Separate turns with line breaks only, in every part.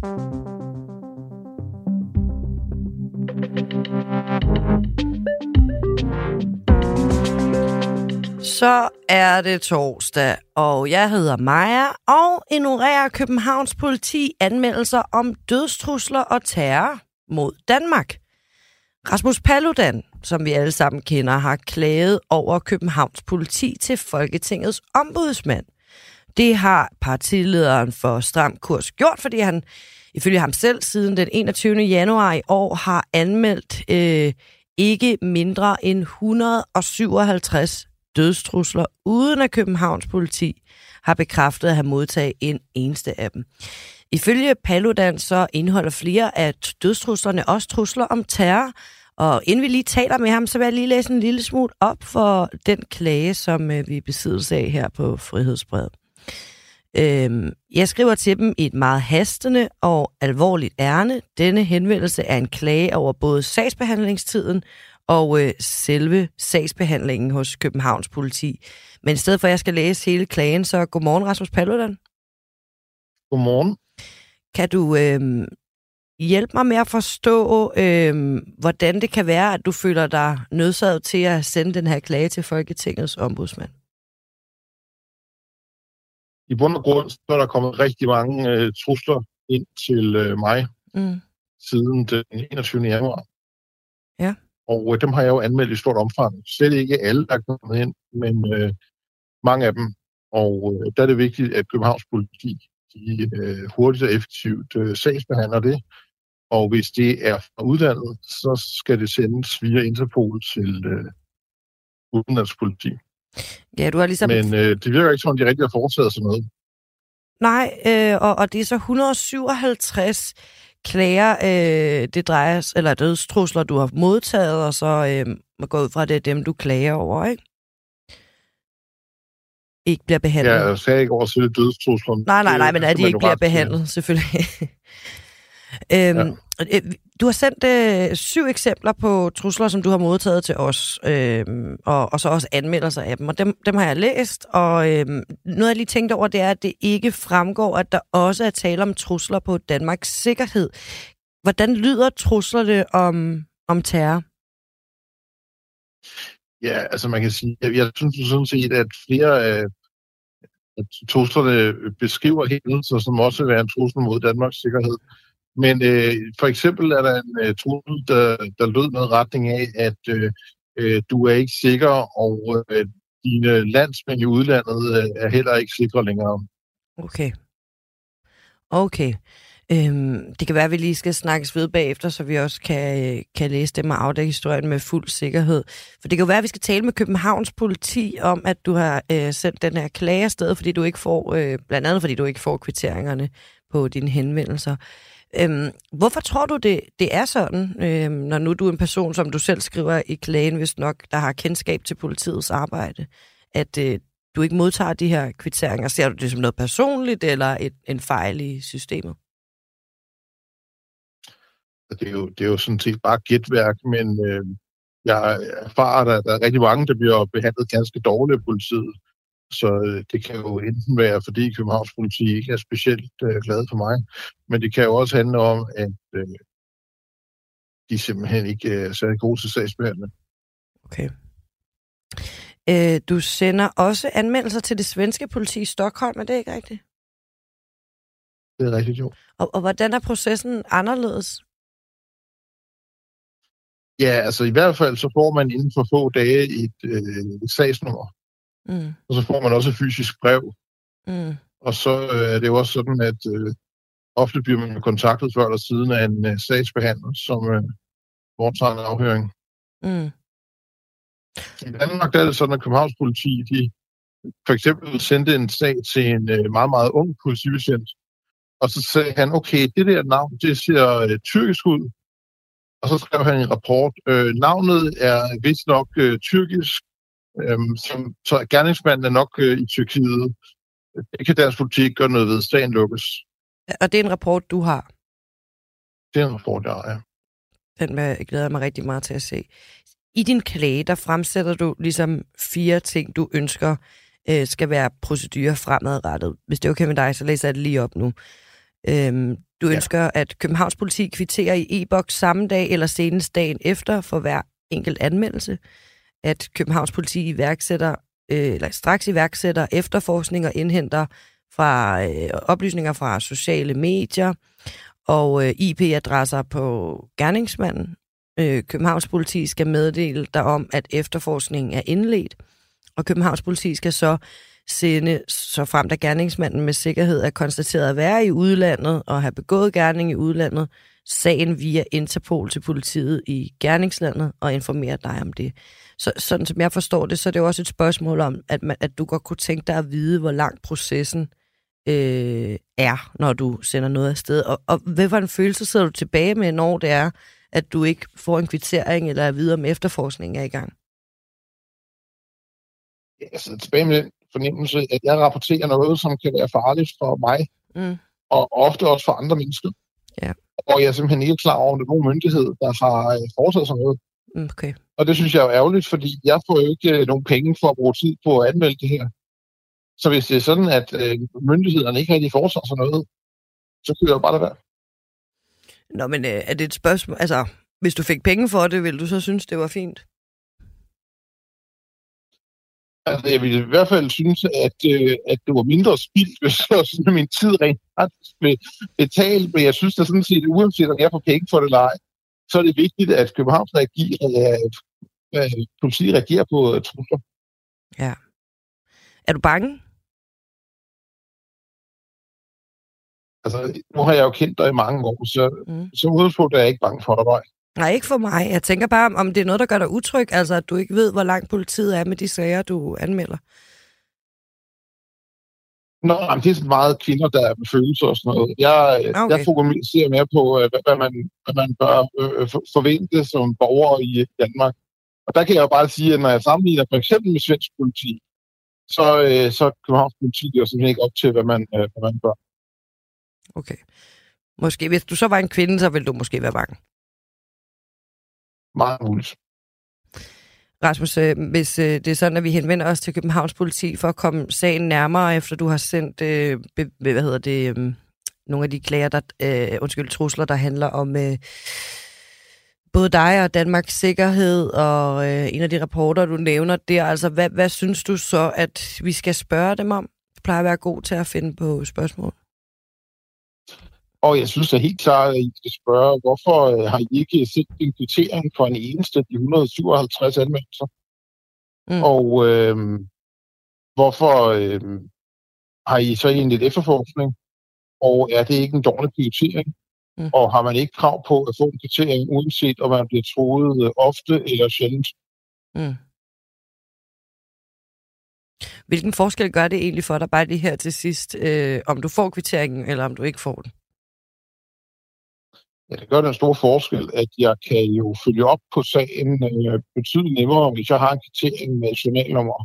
Så er det torsdag, og jeg hedder Maja, og ignorerer Københavns politi anmeldelser om dødstrusler og terror mod Danmark. Rasmus Paludan, som vi alle sammen kender, har klaget over Københavns politi til Folketingets ombudsmand. Det har partilederen for Stram Kurs gjort, fordi han ifølge ham selv siden den 21. januar i år har anmeldt øh, ikke mindre end 157 dødstrusler, uden at Københavns politi har bekræftet at have modtaget en eneste af dem. Ifølge Paludan så indeholder flere af dødstruslerne også trusler om terror, og inden vi lige taler med ham, så vil jeg lige læse en lille smule op for den klage, som øh, vi besidder af her på Frihedsbrevet. Øhm, jeg skriver til dem i et meget hastende og alvorligt ærne. Denne henvendelse er en klage over både sagsbehandlingstiden og øh, selve sagsbehandlingen hos Københavns politi. Men i stedet for, at jeg skal læse hele klagen, så godmorgen, Rasmus Paludan.
Godmorgen.
Kan du øh, hjælpe mig med at forstå, øh, hvordan det kan være, at du føler dig nødsaget til at sende den her klage til Folketingets ombudsmand?
I bund og grund så er der kommet rigtig mange øh, trusler ind til øh, mig mm. siden den 21. januar.
Ja.
Og øh, dem har jeg jo anmeldt i stort omfang. Selv ikke alle, der er kommet ind, men øh, mange af dem. Og øh, der er det vigtigt, at Københavns politi de, øh, hurtigt og effektivt øh, sagsbehandler det. Og hvis det er fra udlandet, så skal det sendes via Interpol til øh, udenlandspoliti.
Ja, du har ligesom...
Men øh, det virker ikke som, de rigtig har foretaget sådan noget.
Nej, øh, og, og det er så 157 klager, øh, det drejer eller dødstrusler, du har modtaget, og så øh, man går ud fra, at det er dem, du klager over, ikke? Ikke bliver behandlet.
Ja, jeg sagde ikke over til dødstrusler.
Nej, nej, nej, men at de ikke bliver behandlet, selvfølgelig. øhm, ja. Øh, du har sendt øh, syv eksempler på trusler, som du har modtaget til os, øh, og, og så også anmeldelser af dem, og dem, dem har jeg læst, og øh, noget jeg lige tænkte over, det er, at det ikke fremgår, at der også er tale om trusler på Danmarks sikkerhed. Hvordan lyder truslerne om, om terror?
Ja, altså man kan sige, jeg, jeg synes sådan set, at flere af truslerne beskriver hændelser, som også vil være en trussel mod Danmarks sikkerhed. Men øh, for eksempel er der en øh, trussel, der, der lød med retning af, at øh, øh, du er ikke sikker, og øh, dine landsmænd i udlandet øh, er heller ikke sikre længere.
Okay. Okay. Øhm, det kan være, at vi lige skal snakkes ved bagefter, så vi også kan, øh, kan læse dem og afdække historien med fuld sikkerhed. For det kan jo være, at vi skal tale med Københavns politi om, at du har øh, sendt den her klage afsted, fordi du ikke får, øh, blandt andet fordi du ikke får kvitteringerne på dine henvendelser. Øhm, hvorfor tror du, det, det er sådan, øhm, når nu du er en person, som du selv skriver i klagen, hvis nok, der har kendskab til politiets arbejde, at øh, du ikke modtager de her kvitteringer? Ser du det som noget personligt, eller et, en fejl i systemet?
Det er jo, det er jo sådan set bare gætværk, men øh, jeg erfarer, at der er rigtig mange, der bliver behandlet ganske dårligt af politiet. Så øh, det kan jo enten være, fordi Københavns politi ikke er specielt øh, glad for mig, men det kan jo også handle om, at øh, de simpelthen ikke øh, er særlig gode til sagsbehandling.
Okay. Øh, du sender også anmeldelser til det svenske politi i Stockholm, er det ikke rigtigt?
Det er rigtigt, jo.
Og, og hvordan er processen anderledes?
Ja, altså i hvert fald så får man inden for få dage et, øh, et sagsnummer. Mm. Og så får man også et fysisk brev. Mm. Og så øh, er det jo også sådan, at øh, ofte bliver man kontaktet før eller siden af en øh, sagsbehandler, som øh, foretager en afhøring. Mm. I Danmark der er det sådan, at Københavns politi, de for eksempel sendte en sag til en øh, meget, meget ung politibetjent, og så sagde han, okay, det der navn, det ser øh, tyrkisk ud. Og så skrev han en rapport. Øh, navnet er vist nok øh, tyrkisk, Øhm, som, så gerningsmanden er nok øh, i Tyrkiet. Det kan dansk politik gøre noget ved. Sagen lukkes.
Og det er en rapport, du har?
Det er en rapport, jeg har, ja.
Den jeg glæder mig rigtig meget til at se. I din klage, der fremsætter du ligesom fire ting, du ønsker øh, skal være procedurer fremadrettet. Hvis det er okay med dig, så læser jeg det lige op nu. Øhm, du ja. ønsker, at Københavns politi kvitterer i e-boks samme dag eller senest dagen efter for hver enkelt anmeldelse. At Københavns politi iværksætter, øh, eller straks iværksætter efterforskning og indhenter fra øh, oplysninger fra sociale medier og øh, IP-adresser på gerningsmanden. Øh, Københavns politi skal meddele dig om, at efterforskningen er indledt, og Københavns politi skal så sende, så frem der gerningsmanden med sikkerhed er konstateret at være i udlandet og have begået gerning i udlandet, sagen via Interpol til politiet i gerningslandet og informere dig om det. Så sådan som jeg forstår det, så er det jo også et spørgsmål om, at, man, at du godt kunne tænke dig at vide, hvor lang processen øh, er, når du sender noget afsted. Og, og hvad for en følelse sidder du tilbage med, når det er, at du ikke får en kvittering eller er videre om efterforskningen er i gang?
Jeg sidder tilbage med den fornemmelse, at jeg rapporterer noget, som kan være farligt for mig, mm. og ofte også for andre mennesker. Ja. Og jeg er simpelthen ikke klar over, at der er nogen myndighed, der har øh, foretaget sig noget.
Mm, okay.
Og det synes jeg er ærgerligt, fordi jeg får jo ikke øh, nogen penge for at bruge tid på at anmelde det her. Så hvis det er sådan, at øh, myndighederne ikke rigtig foretager sig noget, så kunne jeg jo bare det være.
Nå, men øh, er det et spørgsmål? Altså, hvis du fik penge for det, ville du så synes, det var fint?
Altså, jeg ville i hvert fald synes, at, øh, at det var mindre spild, hvis jeg sådan, min tid rent faktisk blev betalt. Men jeg synes, at sådan set, uanset om jeg får penge for det eller ej, så er det vigtigt, at Københavns reagerer, at, at politiet reagerer på uh, trusler.
Ja. Er du bange?
Altså, nu har jeg jo kendt dig i mange år, så, mm. så udgangspunkt er jeg ikke bange for dig, nej.
Nej, ikke for mig. Jeg tænker bare, om det er noget, der gør dig utryg, altså at du ikke ved, hvor langt politiet er med de sager, du anmelder.
Nå, men det er meget kvinder, der er med følelser og sådan noget. Jeg, okay. jeg fokuserer mere på, øh, hvad man, hvad man bør øh, forvente som borger i Danmark. Og der kan jeg jo bare sige, at når jeg sammenligner for eksempel med svensk politi, så, øh, så Københavns politi jo simpelthen ikke op til, hvad man, hvad man bør.
Okay. Måske, hvis du så var en kvinde, så ville du måske være bange.
Meget muligt.
Rasmus, øh, hvis øh, det er sådan, at vi henvender os til Københavns politi for at komme sagen nærmere, efter du har sendt, øh, hvad hedder det, øh, nogle af de klager, der, øh, undskyld, trusler, der handler om øh, både dig og Danmarks sikkerhed, og øh, en af de rapporter, du nævner der, altså hvad, hvad synes du så, at vi skal spørge dem om? Du plejer at være god til at finde på spørgsmål.
Og jeg synes da helt klart, at I skal spørge, hvorfor øh, har I ikke set en kvittering for en eneste af de 157 anmeldelser? Mm. Og øh, hvorfor øh, har I så egentlig et efterforskning? Og er det ikke en dårlig prioritering? Mm. Og har man ikke krav på at få en kvittering, uanset om man bliver troet øh, ofte eller sjældent? Mm.
Hvilken forskel gør det egentlig for dig, bare lige her til sidst, øh, om du får kvitteringen, eller om du ikke får den?
Ja, det gør den store forskel, at jeg kan jo følge op på sagen øh, betydeligt nemmere, hvis jeg har en kvittering med journalnummer.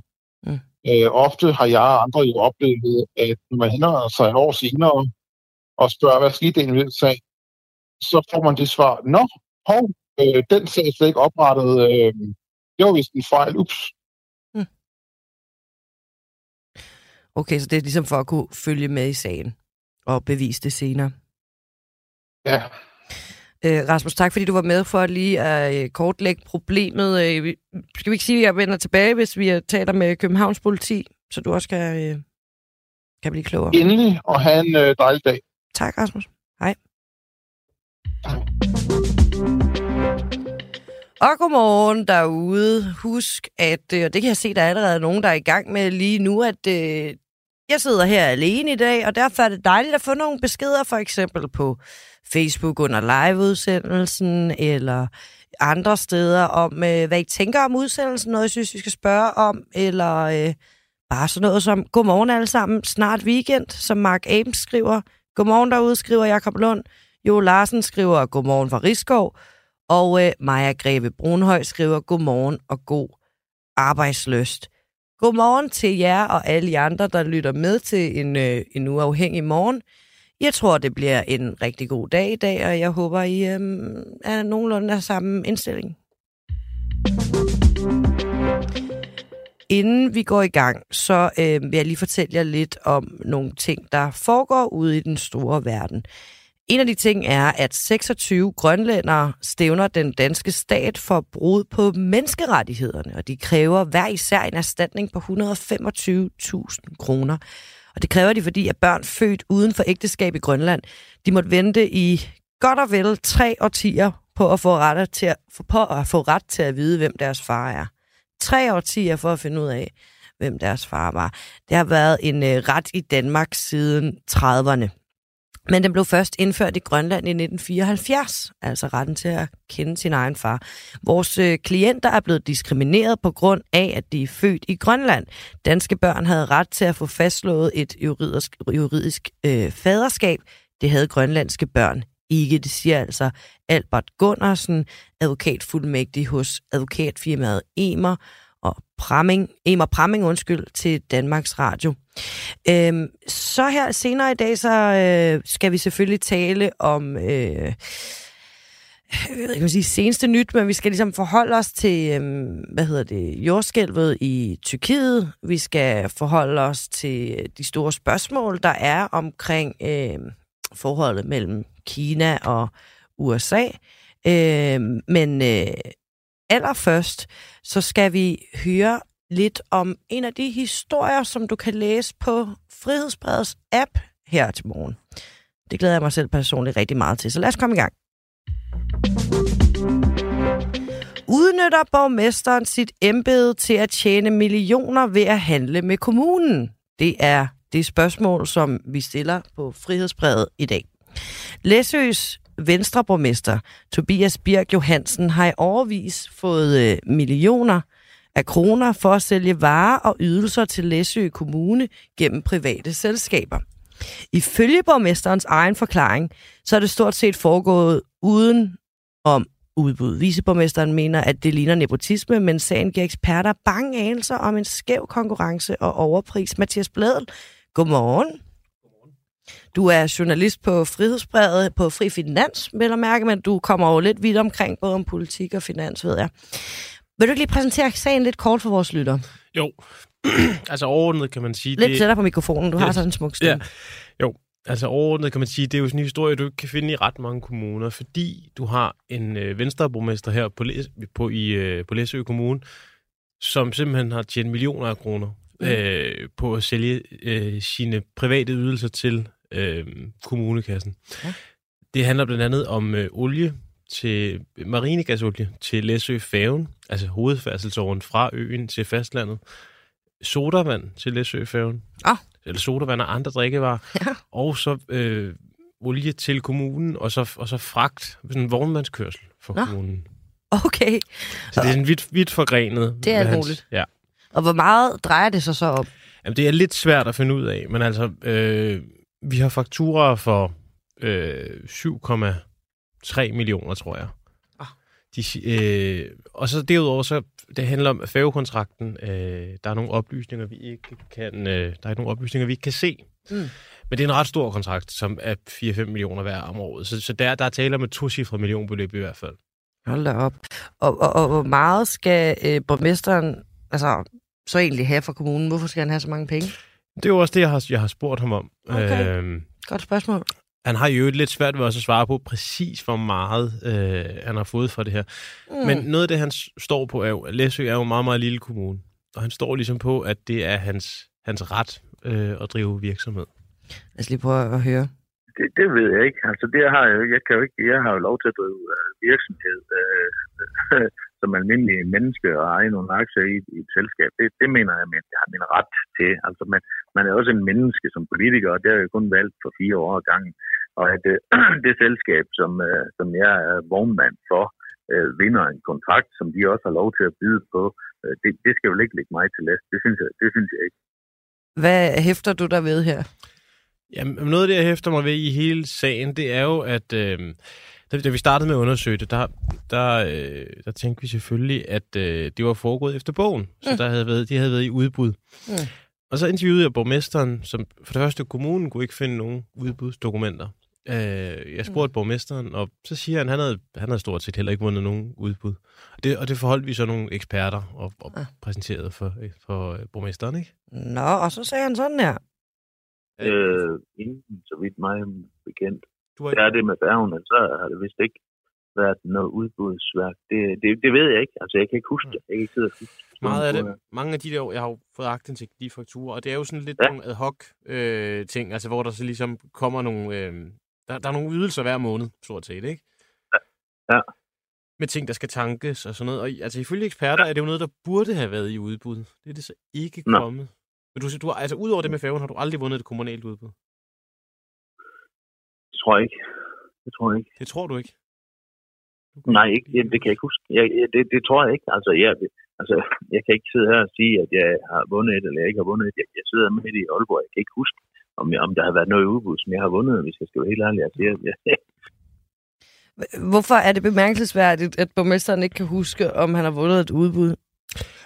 Mm. Øh, ofte har jeg og andre jo oplevet, at når man hænder sig et år senere og spørger, hvad skete i den sag, så får man det svar, nå, hov, øh, den sag er slet ikke oprettet, øh, det var vist en fejl, ups. Mm.
Okay, så det er ligesom for at kunne følge med i sagen og bevise det senere.
Ja.
Øh, Rasmus, tak fordi du var med for at lige at øh, kortlægge problemet. Øh, skal vi ikke sige, at jeg vender tilbage, hvis vi taler med Københavns politi, så du også kan, øh, kan blive klogere?
Endelig, og have en øh, dejlig dag.
Tak, Rasmus. Hej. Og godmorgen derude. Husk, at, øh, og det kan jeg se, der er allerede nogen, der er i gang med lige nu, at øh, jeg sidder her alene i dag, og derfor er det dejligt at få nogle beskeder, for eksempel på Facebook under liveudsendelsen, eller andre steder om, øh, hvad I tænker om udsendelsen, noget I synes, vi skal spørge om, eller øh, bare sådan noget som, godmorgen alle sammen, snart weekend, som Mark Ames skriver. Godmorgen derude, skriver Jakob Lund. Jo Larsen skriver, godmorgen fra Rigskov. Og øh, Maja Greve Brunhøj skriver, godmorgen og god arbejdsløst. Godmorgen til jer og alle de andre, der lytter med til en, øh, en uafhængig morgen. Jeg tror, det bliver en rigtig god dag i dag, og jeg håber, I øhm, er nogenlunde af samme indstilling. inden vi går i gang, så øh, vil jeg lige fortælle jer lidt om nogle ting, der foregår ude i den store verden. En af de ting er, at 26 grønlændere stævner den danske stat for brud på menneskerettighederne, og de kræver hver især en erstatning på 125.000 kroner. Og det kræver de, fordi at børn født uden for ægteskab i Grønland, de måtte vente i godt og vel tre årtier på at få ret til at, på at få ret til at vide, hvem deres far er. Tre årtier for at finde ud af, hvem deres far var. Det har været en øh, ret i Danmark siden 30'erne. Men den blev først indført i Grønland i 1974, altså retten til at kende sin egen far. Vores øh, klienter er blevet diskrimineret på grund af, at de er født i Grønland. Danske børn havde ret til at få fastslået et juridisk, juridisk øh, faderskab. Det havde grønlandske børn ikke. Det siger altså Albert Gunnarsen, advokatfuldmægtig hos advokatfirmaet Emer, og Pramming, Emer Pramming, undskyld, til Danmarks Radio. Øhm, så her senere i dag, så øh, skal vi selvfølgelig tale om... Øh, jeg ved ikke, man sige seneste nyt, men vi skal ligesom forholde os til, øhm, hvad hedder det, jordskælvet i Tyrkiet. Vi skal forholde os til de store spørgsmål, der er omkring øh, forholdet mellem Kina og USA. Øh, men øh, allerførst, så skal vi høre lidt om en af de historier, som du kan læse på Frihedsbredets app her til morgen. Det glæder jeg mig selv personligt rigtig meget til, så lad os komme i gang. Udnytter borgmesteren sit embede til at tjene millioner ved at handle med kommunen? Det er det spørgsmål, som vi stiller på Frihedsbredet i dag. Læsøs venstreborgmester Tobias Birk Johansen har i overvis fået øh, millioner af kroner for at sælge varer og ydelser til Læsø Kommune gennem private selskaber. Ifølge borgmesterens egen forklaring, så er det stort set foregået uden om udbud. Viceborgmesteren mener, at det ligner nepotisme, men sagen giver eksperter bange anelser om en skæv konkurrence og overpris. Mathias Bladel, godmorgen. Du er journalist på Frihedsbrevet på Fri Finans, vil jeg mærke, men du kommer jo lidt vidt omkring, både om politik og finans, ved jeg. Vil du ikke lige præsentere sagen lidt kort for vores lytter?
Jo, altså overordnet kan man sige...
Lidt det... tættere på mikrofonen, du har sådan en smuk stemme.
Ja. Jo, altså overordnet kan man sige, det er jo sådan en historie, du ikke kan finde i ret mange kommuner, fordi du har en øh, venstreborgmester her på, Læs, på, i, øh, på Læsø Kommune, som simpelthen har tjent millioner af kroner mm. øh, på at sælge øh, sine private ydelser til øh, kommunekassen. Ja. Det handler blandt andet om øh, olie til marinegasolie til Læsø Færgen, altså hovedfærdselsåren fra øen til fastlandet. Sodavand til Læsø Færgen.
Ah.
Eller sodavand og andre drikkevarer. Ja. Og så øh, olie til kommunen, og så, og så fragt, sådan en vognmandskørsel for Nå. kommunen.
Okay.
Så det er en vidt, vidt forgrenet.
Det er muligt. Ja. Og hvor meget drejer det sig så om?
Jamen, det er lidt svært at finde ud af, men altså, øh, vi har fakturer for øh, 7,3 millioner, tror jeg. Ah. De, øh, og så derudover, så det handler om færgekontrakten. Øh, der er nogle oplysninger, vi ikke kan, øh, der er nogle oplysninger, vi ikke kan se. Mm. Men det er en ret stor kontrakt, som er 4-5 millioner hver om året. Så, så der, der er tale om et to-cifret millionbeløb i hvert fald.
Hold da op. Og, og, og hvor meget skal øh, borgmesteren altså, så egentlig have for kommunen? Hvorfor skal han have så mange penge?
Det er jo også det, jeg har, jeg har spurgt ham om.
Okay. Øhm, Godt spørgsmål.
Han har jo lidt svært ved at svare på præcis, hvor meget øh, han har fået for det her. Mm. Men noget af det, han står på, er jo, at Læsø er jo en meget, meget lille kommune. Og han står ligesom på, at det er hans, hans ret øh, at drive virksomhed.
Lad os lige prøve at høre.
Det, det ved jeg ikke. Altså, det har jeg, jeg, kan jo ikke, jeg har jo lov til at drive øh, virksomhed. Øh, som almindelig menneske og eje nogle aktier i, i et selskab, det, det mener jeg, at jeg har min ret til. Altså, man, man er også en menneske som politiker, og det har jeg kun valgt for fire år gangen. Og at øh, det selskab, som, øh, som jeg er vognmand for, øh, vinder en kontrakt, som de også har lov til at byde på, øh, det, det skal jo ikke ligge mig til last. Det synes jeg, det synes jeg ikke.
Hvad hæfter du der ved her?
Jamen, noget af det, jeg hæfter mig ved i hele sagen, det er jo, at øh, da, da vi startede med at undersøge det, der, der, øh, der tænkte vi selvfølgelig, at øh, det var foregået efter bogen. Så mm. der havde været, de havde været i udbud. Mm. Og så interviewede jeg borgmesteren, som for det første kommunen kunne ikke finde nogen udbudsdokumenter. Øh, jeg spurgte mm. borgmesteren, og så siger han, at han havde, han havde stort set heller ikke vundet nogen udbud. Og det, og det forholdt vi så nogle eksperter og, og. Ah. præsenteret for, for uh, borgmesteren, ikke?
Nå, og så sagde han sådan her.
Øh, inden så vidt mig bekendt. Du har... Det er det med færgen, så har det vist ikke været noget udbudsværk. Det, det, det ved jeg ikke. Altså, jeg kan ikke huske det. Jeg kan ikke sidde og huske.
Meget af det, mange af de der, jeg har jo fået aktindsigt i de fakturer, og det er jo sådan lidt ja. nogle ad hoc øh, ting, altså hvor der så ligesom kommer nogle, øh, der, der er nogle ydelser hver måned, stort set, ikke?
Ja. ja.
Med ting, der skal tankes og sådan noget. Og altså ifølge eksperter ja. er det jo noget, der burde have været i udbud. Det er det så ikke Nå. kommet. Men du, du, altså udover det med færgen, har du aldrig vundet et kommunalt udbud?
Det tror jeg ikke. Det tror jeg ikke.
Det tror du ikke?
Nej, ikke, det, det kan jeg ikke huske. Jeg, det, det tror jeg ikke. Altså jeg, altså, jeg kan ikke sidde her og sige, at jeg har vundet et, eller jeg ikke har vundet et. Jeg, jeg sidder med i Aalborg. Jeg kan ikke huske, om, om der har været noget udbud, som jeg har vundet, hvis jeg skal være helt ærlig. Altså, jeg, jeg,
Hvorfor er det bemærkelsesværdigt, at borgmesteren ikke kan huske, om han har vundet et udbud?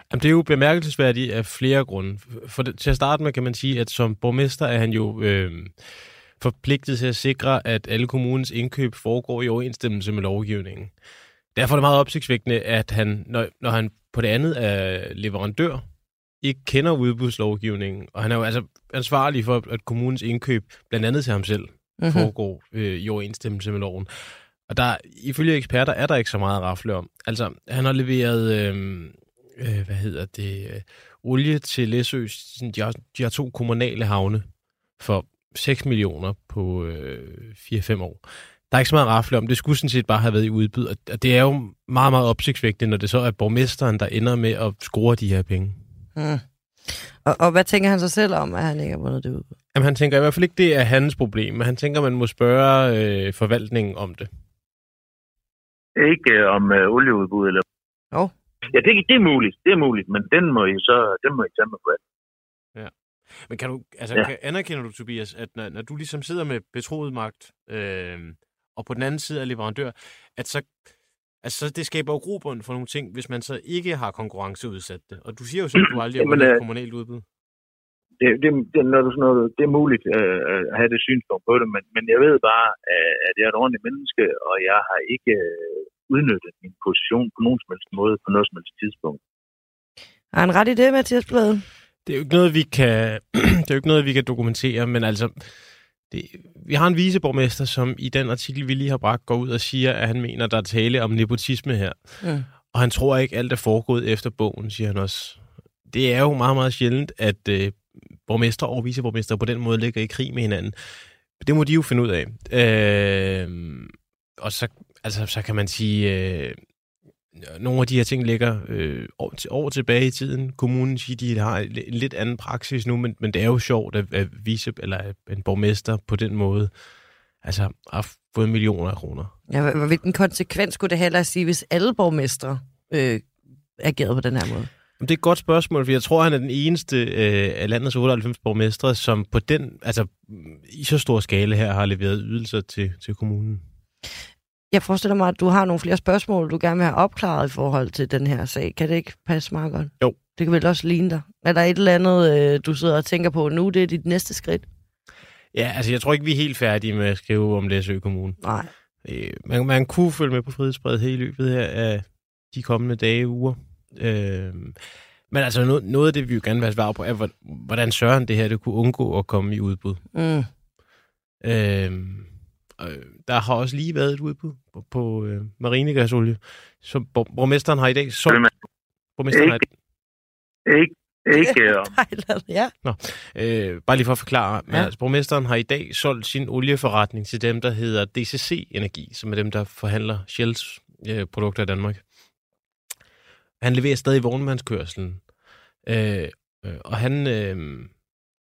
Jamen, det er jo bemærkelsesværdigt af flere grunde. For det, til at starte med kan man sige, at som borgmester er han jo øh, forpligtet til at sikre, at alle kommunens indkøb foregår i overensstemmelse med lovgivningen. Derfor er det meget opsigtsvækkende, at han, når, når han på det andet er leverandør, ikke kender udbudslovgivningen, og han er jo altså ansvarlig for, at kommunens indkøb, blandt andet til ham selv, mm-hmm. foregår øh, i overensstemmelse med loven. Og der, ifølge eksperter er der ikke så meget at rafle om. Altså, han har leveret, øh, øh, hvad hedder det, øh, olie til Læsø, de har, de har to kommunale havne for 6 millioner på øh, 4-5 år. Der er ikke så meget at rafle om. Det skulle sådan set bare have været i udbud. Og det er jo meget, meget opsigtsvægtende, når det så er borgmesteren, der ender med at score de her penge. Mm.
Og, og hvad tænker han så selv om, at han ikke har vundet det udbud?
Jamen, han tænker i hvert fald ikke, det er hans problem, men han tænker, man må spørge øh, forvaltningen om det.
Ikke øh, om øh, olieudbud, eller?
Jo.
Ja, det, det er muligt, det er muligt, men den må I så den må I tage med på.
Men kan du, altså, ja. kan, anerkender du, Tobias, at når, når du ligesom sidder med betroet magt, øh, og på den anden side er leverandør, at så, altså, det skaber jo grobund for nogle ting, hvis man så ikke har konkurrenceudsat det. Og du siger jo selv, at du aldrig har vundet øh, kommunalt udbud.
Det, det, det, når du, når du, det er muligt øh, at have det synspunkt på det, men, men jeg ved bare, at jeg er et ordentligt menneske, og jeg har ikke øh, udnyttet min position på nogen som helst måde, på noget som helst tidspunkt.
Har han ret i det, Mathias Blade?
Det er jo ikke noget, vi kan, det er jo ikke noget, vi kan dokumentere, men altså, det, vi har en viceborgmester, som i den artikel, vi lige har bragt, går ud og siger, at han mener, der er tale om nepotisme her. Mm. Og han tror ikke, alt er foregået efter bogen, siger han også. Det er jo meget, meget sjældent, at øh, borgmester og viceborgmester på den måde ligger i krig med hinanden. Det må de jo finde ud af. Øh, og så, altså, så kan man sige, øh, nogle af de her ting ligger øh, år, til, år tilbage i tiden. Kommunen siger, de har en lidt anden praksis nu, men, men det er jo sjovt, at, at vise, eller en borgmester på den måde altså, har fået millioner af kroner.
Ja, hvilken konsekvens skulle det heller sige, hvis alle borgmestre øh, agerede på den her måde?
Det er et godt spørgsmål, for jeg tror, han er den eneste øh, af landets 98 borgmestre, som på den, altså i så stor skala her har leveret ydelser til, til kommunen.
Jeg forestiller mig, at du har nogle flere spørgsmål, du gerne vil have opklaret i forhold til den her sag. Kan det ikke passe meget godt?
Jo.
Det kan vel også ligne dig. Er der et eller andet, øh, du sidder og tænker på nu, det er dit næste skridt?
Ja, altså jeg tror ikke, vi er helt færdige med at skrive om Læsø Kommune.
Nej.
Øh, man, man kunne følge med på frihedsbredet hele løbet her af de kommende dage uger. Øh, men altså noget, noget af det, vi jo gerne vil have svar på, er, hvordan Søren det her det kunne undgå at komme i udbud. Mm. Øh, Øh, der har også lige været et udbud på, på øh, marinegasolie, som borgmesteren har i dag solgt.
Borgmesteren ikke, har... ikke,
ikke, ja.
Nå, øh, bare lige for at forklare. Ja. Altså, borgmesteren har i dag solgt sin olieforretning til dem, der hedder DCC Energi, som er dem, der forhandler Shells øh, produkter i Danmark. Han leverer stadig vognmandskørselen. Øh, øh, og han, øh,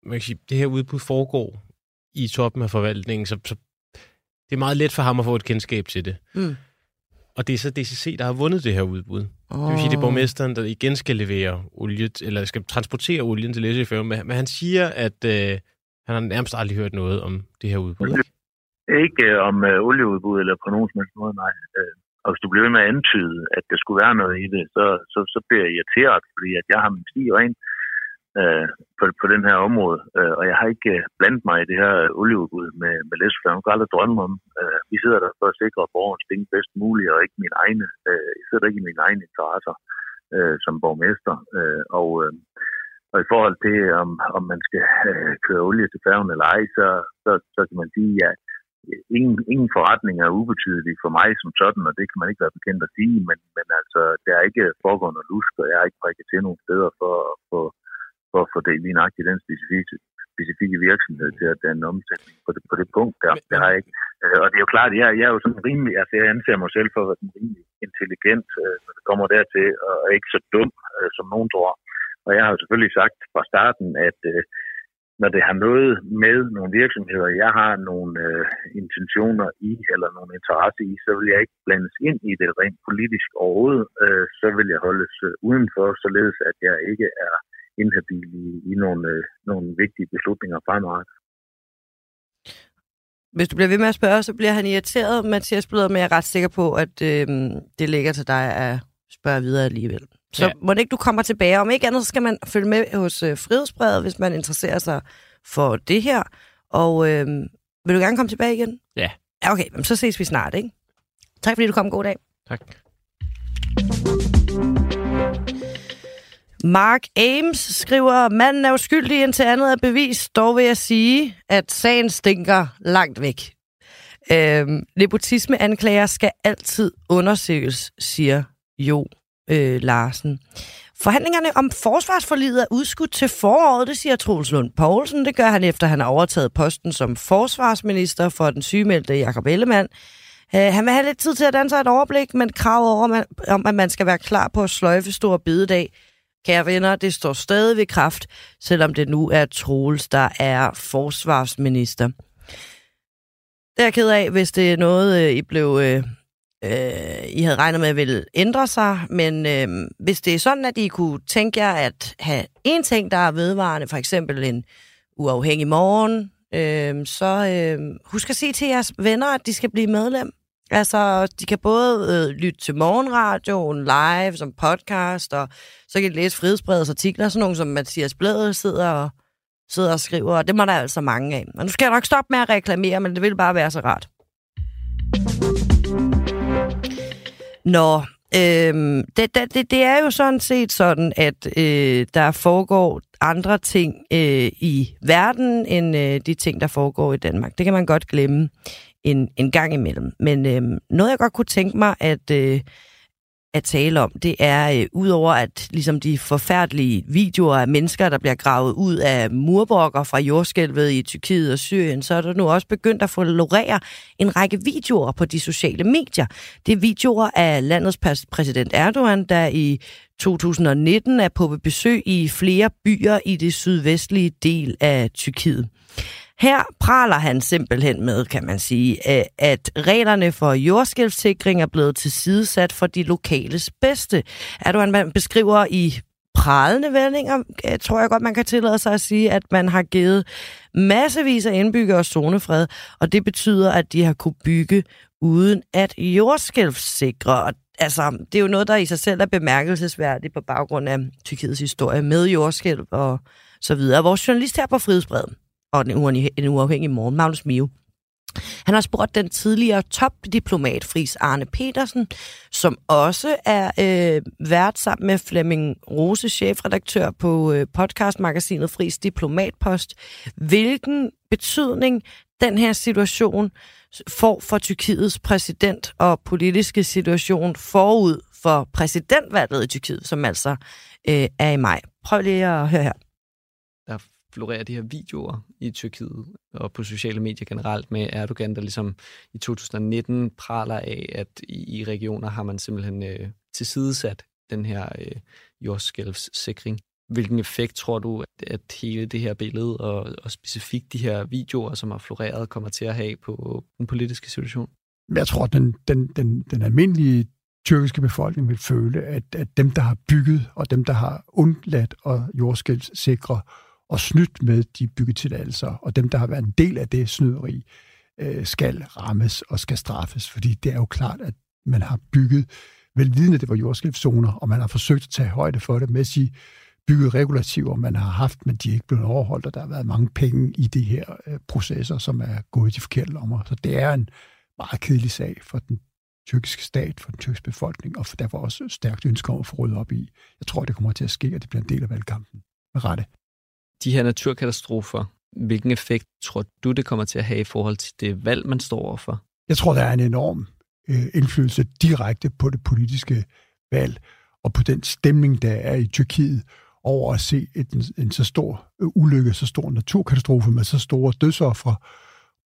man kan sige, det her udbud foregår i toppen af forvaltningen, så, så det er meget let for ham at få et kendskab til det. Mm. Og det er så DCC, der har vundet det her udbud. Oh. Det vil sige, det er borgmesteren, der igen skal levere olie, eller skal transportere olien til Læsøfærgen. Men, men han siger, at øh, han har nærmest aldrig hørt noget om det her udbud.
Ikke øh, om øh, olieudbud, eller på nogen som helst måde, nej. Øh, og hvis du bliver ved med at antyde, at der skulle være noget i det, så, så, så bliver jeg irriteret, fordi at jeg har min sti ren øh, på, på den her område, øh, og jeg har ikke øh, blandet mig i det her olieudbud med, med Læsfærd. Jeg kan aldrig drømme om. Øh, vi sidder der for at sikre borgernes penge bedst muligt, og ikke mine egne. Øh, jeg sidder ikke i mine egne interesser øh, som borgmester. Øh, og, øh, og i forhold til, om, om man skal øh, køre olie til færgen eller ej, så, så, så kan man sige, at ingen, ingen forretning er ubetydelig for mig som sådan, og det kan man ikke være bekendt at sige, men, men altså, der er ikke foregående lusk, og jeg har ikke prikket til nogen steder for, for, for at få det lige nøjagtigt den specifikke, specifikke virksomhed til at danne omsætning på det, på det punkt der. Det har jeg ikke. Øh, og det er jo klart, jeg, jeg er jo sådan rimelig, altså jeg anser mig selv for at være sådan rimelig intelligent, øh, når det kommer dertil, og ikke så dum, øh, som nogen tror. Og jeg har jo selvfølgelig sagt fra starten, at når det har noget med nogle virksomheder, jeg har nogle øh, intentioner i, eller nogle interesse i, så vil jeg ikke blandes ind i det rent politisk overhovedet. Øh, så vil jeg holdes øh, udenfor, således at jeg ikke er inhabil i, i nogle, øh, nogle vigtige beslutninger fremadrettet.
Hvis du bliver ved med at spørge, så bliver han irriteret, Mathias Bløder, men jeg er ret sikker på, at øh, det ligger til dig at spørge videre alligevel. Så ja. må det ikke, du kommer tilbage. Om ikke andet, så skal man følge med hos øh, Frihedsbrevet, hvis man interesserer sig for det her. Og øh, vil du gerne komme tilbage igen?
Ja.
Ja, okay. Så ses vi snart, ikke? Tak fordi du kom. God dag.
Tak.
Mark Ames skriver, manden er uskyldig indtil andet er bevis. Dog vil jeg sige, at sagen stinker langt væk. Øhm, nepotismeanklager skal altid undersøges, siger Jo øh, Larsen. Forhandlingerne om forsvarsforlidet er udskudt til foråret, det siger Troels Lund Poulsen. Det gør han efter, han har overtaget posten som forsvarsminister for den sygemeldte Jakob Ellemann. Øh, han vil have lidt tid til at danse et overblik, men kravet over, om, at man skal være klar på at sløjfe store bededag, kære venner, det står stadig ved kraft, selvom det nu er Troels, der er forsvarsminister. Det er jeg ked af, hvis det er noget, øh, I blev øh, øh, I havde regnet med, at ville ændre sig, men øh, hvis det er sådan, at I kunne tænke jer at have en ting, der er vedvarende, for eksempel en uafhængig morgen, øh, så øh, husk at sige til jeres venner, at de skal blive medlem. Altså, de kan både øh, lytte til morgenradioen live som podcast, og så kan de læse frihedsbredets artikler, sådan nogle som Mathias Blæde sidder og, sidder og skriver, og det må der altså mange af. Og nu skal jeg nok stoppe med at reklamere, men det vil bare være så rart. Nå, øhm, det, det, det er jo sådan set sådan, at øh, der foregår andre ting øh, i verden, end øh, de ting, der foregår i Danmark. Det kan man godt glemme en, en gang imellem. Men øh, noget, jeg godt kunne tænke mig, at... Øh, at tale om, det er, øh, udover at ligesom de forfærdelige videoer af mennesker, der bliver gravet ud af murbrokker fra jordskælvet i Tyrkiet og Syrien, så er der nu også begyndt at florere en række videoer på de sociale medier. Det er videoer af landets præsident Erdogan, der i 2019 er på besøg i flere byer i det sydvestlige del af Tyrkiet. Her praler han simpelthen med, kan man sige, øh, at reglerne for jordskælvssikring er blevet tilsidesat for de lokales bedste. Er du man beskriver i pralende vendinger, øh, tror jeg godt, man kan tillade sig at sige, at man har givet massevis af indbyggere zonefred, og det betyder, at de har kunne bygge uden at jordskælvssikre. Og altså, det er jo noget, der i sig selv er bemærkelsesværdigt på baggrund af Tyrkiets historie med jordskælv og så videre. Vores journalist her på Frihedsbredet, og en uafhængig morgen, Magnus Mio. Han har spurgt den tidligere topdiplomat Fris Arne Petersen, som også er øh, vært sammen med Flemming Rose, chefredaktør på øh, podcastmagasinet Fris Diplomatpost, hvilken betydning den her situation får for Tyrkiets præsident og politiske situation forud for præsidentvalget i Tyrkiet, som altså øh, er i maj. Prøv lige at høre her
florerer de her videoer i Tyrkiet og på sociale medier generelt med Erdogan, der ligesom i 2019 praler af, at i, i regioner har man simpelthen øh, tilsidesat den her øh, jordskælvssikring. Hvilken effekt tror du, at, at hele det her billede, og, og specifikt de her videoer, som har floreret, kommer til at have på den politiske situation?
Jeg tror, at den, den, den, den almindelige tyrkiske befolkning vil føle, at, at dem, der har bygget, og dem, der har undladt at jordskælvssikre, og snydt med de byggetilladelser, og dem, der har været en del af det snyderi, øh, skal rammes og skal straffes, fordi det er jo klart, at man har bygget, velvidende det var jordskælvszoner, og man har forsøgt at tage højde for det med sige byggeregulativer, man har haft, men de er ikke blevet overholdt, og der har været mange penge i de her øh, processer, som er gået i de forkerte lommer. Så det er en meget kedelig sag for den tyrkiske stat, for den tyrkiske befolkning, og for derfor også stærkt ønske om at få ryddet op i. Jeg tror, det kommer til at ske, og det bliver en del af valgkampen. Med rette.
De her naturkatastrofer, hvilken effekt tror du, det kommer til at have i forhold til det valg, man står overfor?
Jeg tror, der er en enorm øh, indflydelse direkte på det politiske valg, og på den stemning, der er i Tyrkiet, over at se en, en så stor øh, ulykke, så stor naturkatastrofe med så store dødsoffre,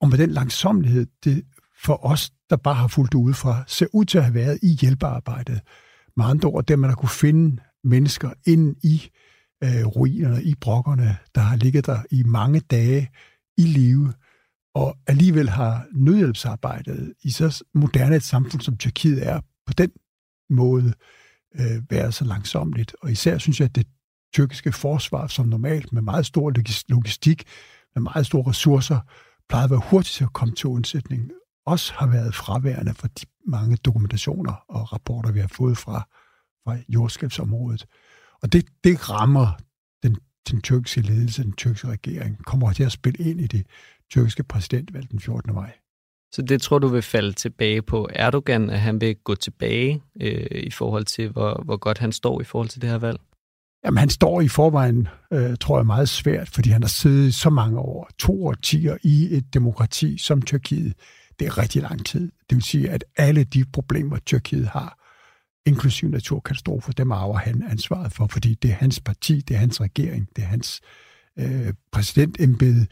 og med den langsomlighed, det for os, der bare har fulgt udefra, ser ud til at have været i hjælpearbejdet. Med andre ord, der man har kunne finde mennesker ind i øh, ruinerne, i brokkerne, der har ligget der i mange dage i live, og alligevel har nødhjælpsarbejdet i så moderne et samfund, som Tyrkiet er, på den måde øh, været så langsomt. Og især synes jeg, at det tyrkiske forsvar, som normalt med meget stor logistik, med meget store ressourcer, plejede at være hurtigt til at komme til undsætning, også har været fraværende for de mange dokumentationer og rapporter, vi har fået fra, fra jordskabsområdet. Og det, det rammer den, den tyrkiske ledelse, den tyrkiske regering, kommer til at spille ind i det tyrkiske præsidentvalg den 14. maj.
Så det tror du vil falde tilbage på Erdogan, at han vil gå tilbage øh, i forhold til, hvor, hvor godt han står i forhold til det her valg?
Jamen, han står i forvejen, øh, tror jeg, meget svært, fordi han har siddet så mange år, to årtier i et demokrati som Tyrkiet. Det er rigtig lang tid. Det vil sige, at alle de problemer, Tyrkiet har, inklusiv naturkatastrofer, dem arver han ansvaret for, fordi det er hans parti, det er hans regering, det er hans øh, præsidentembede,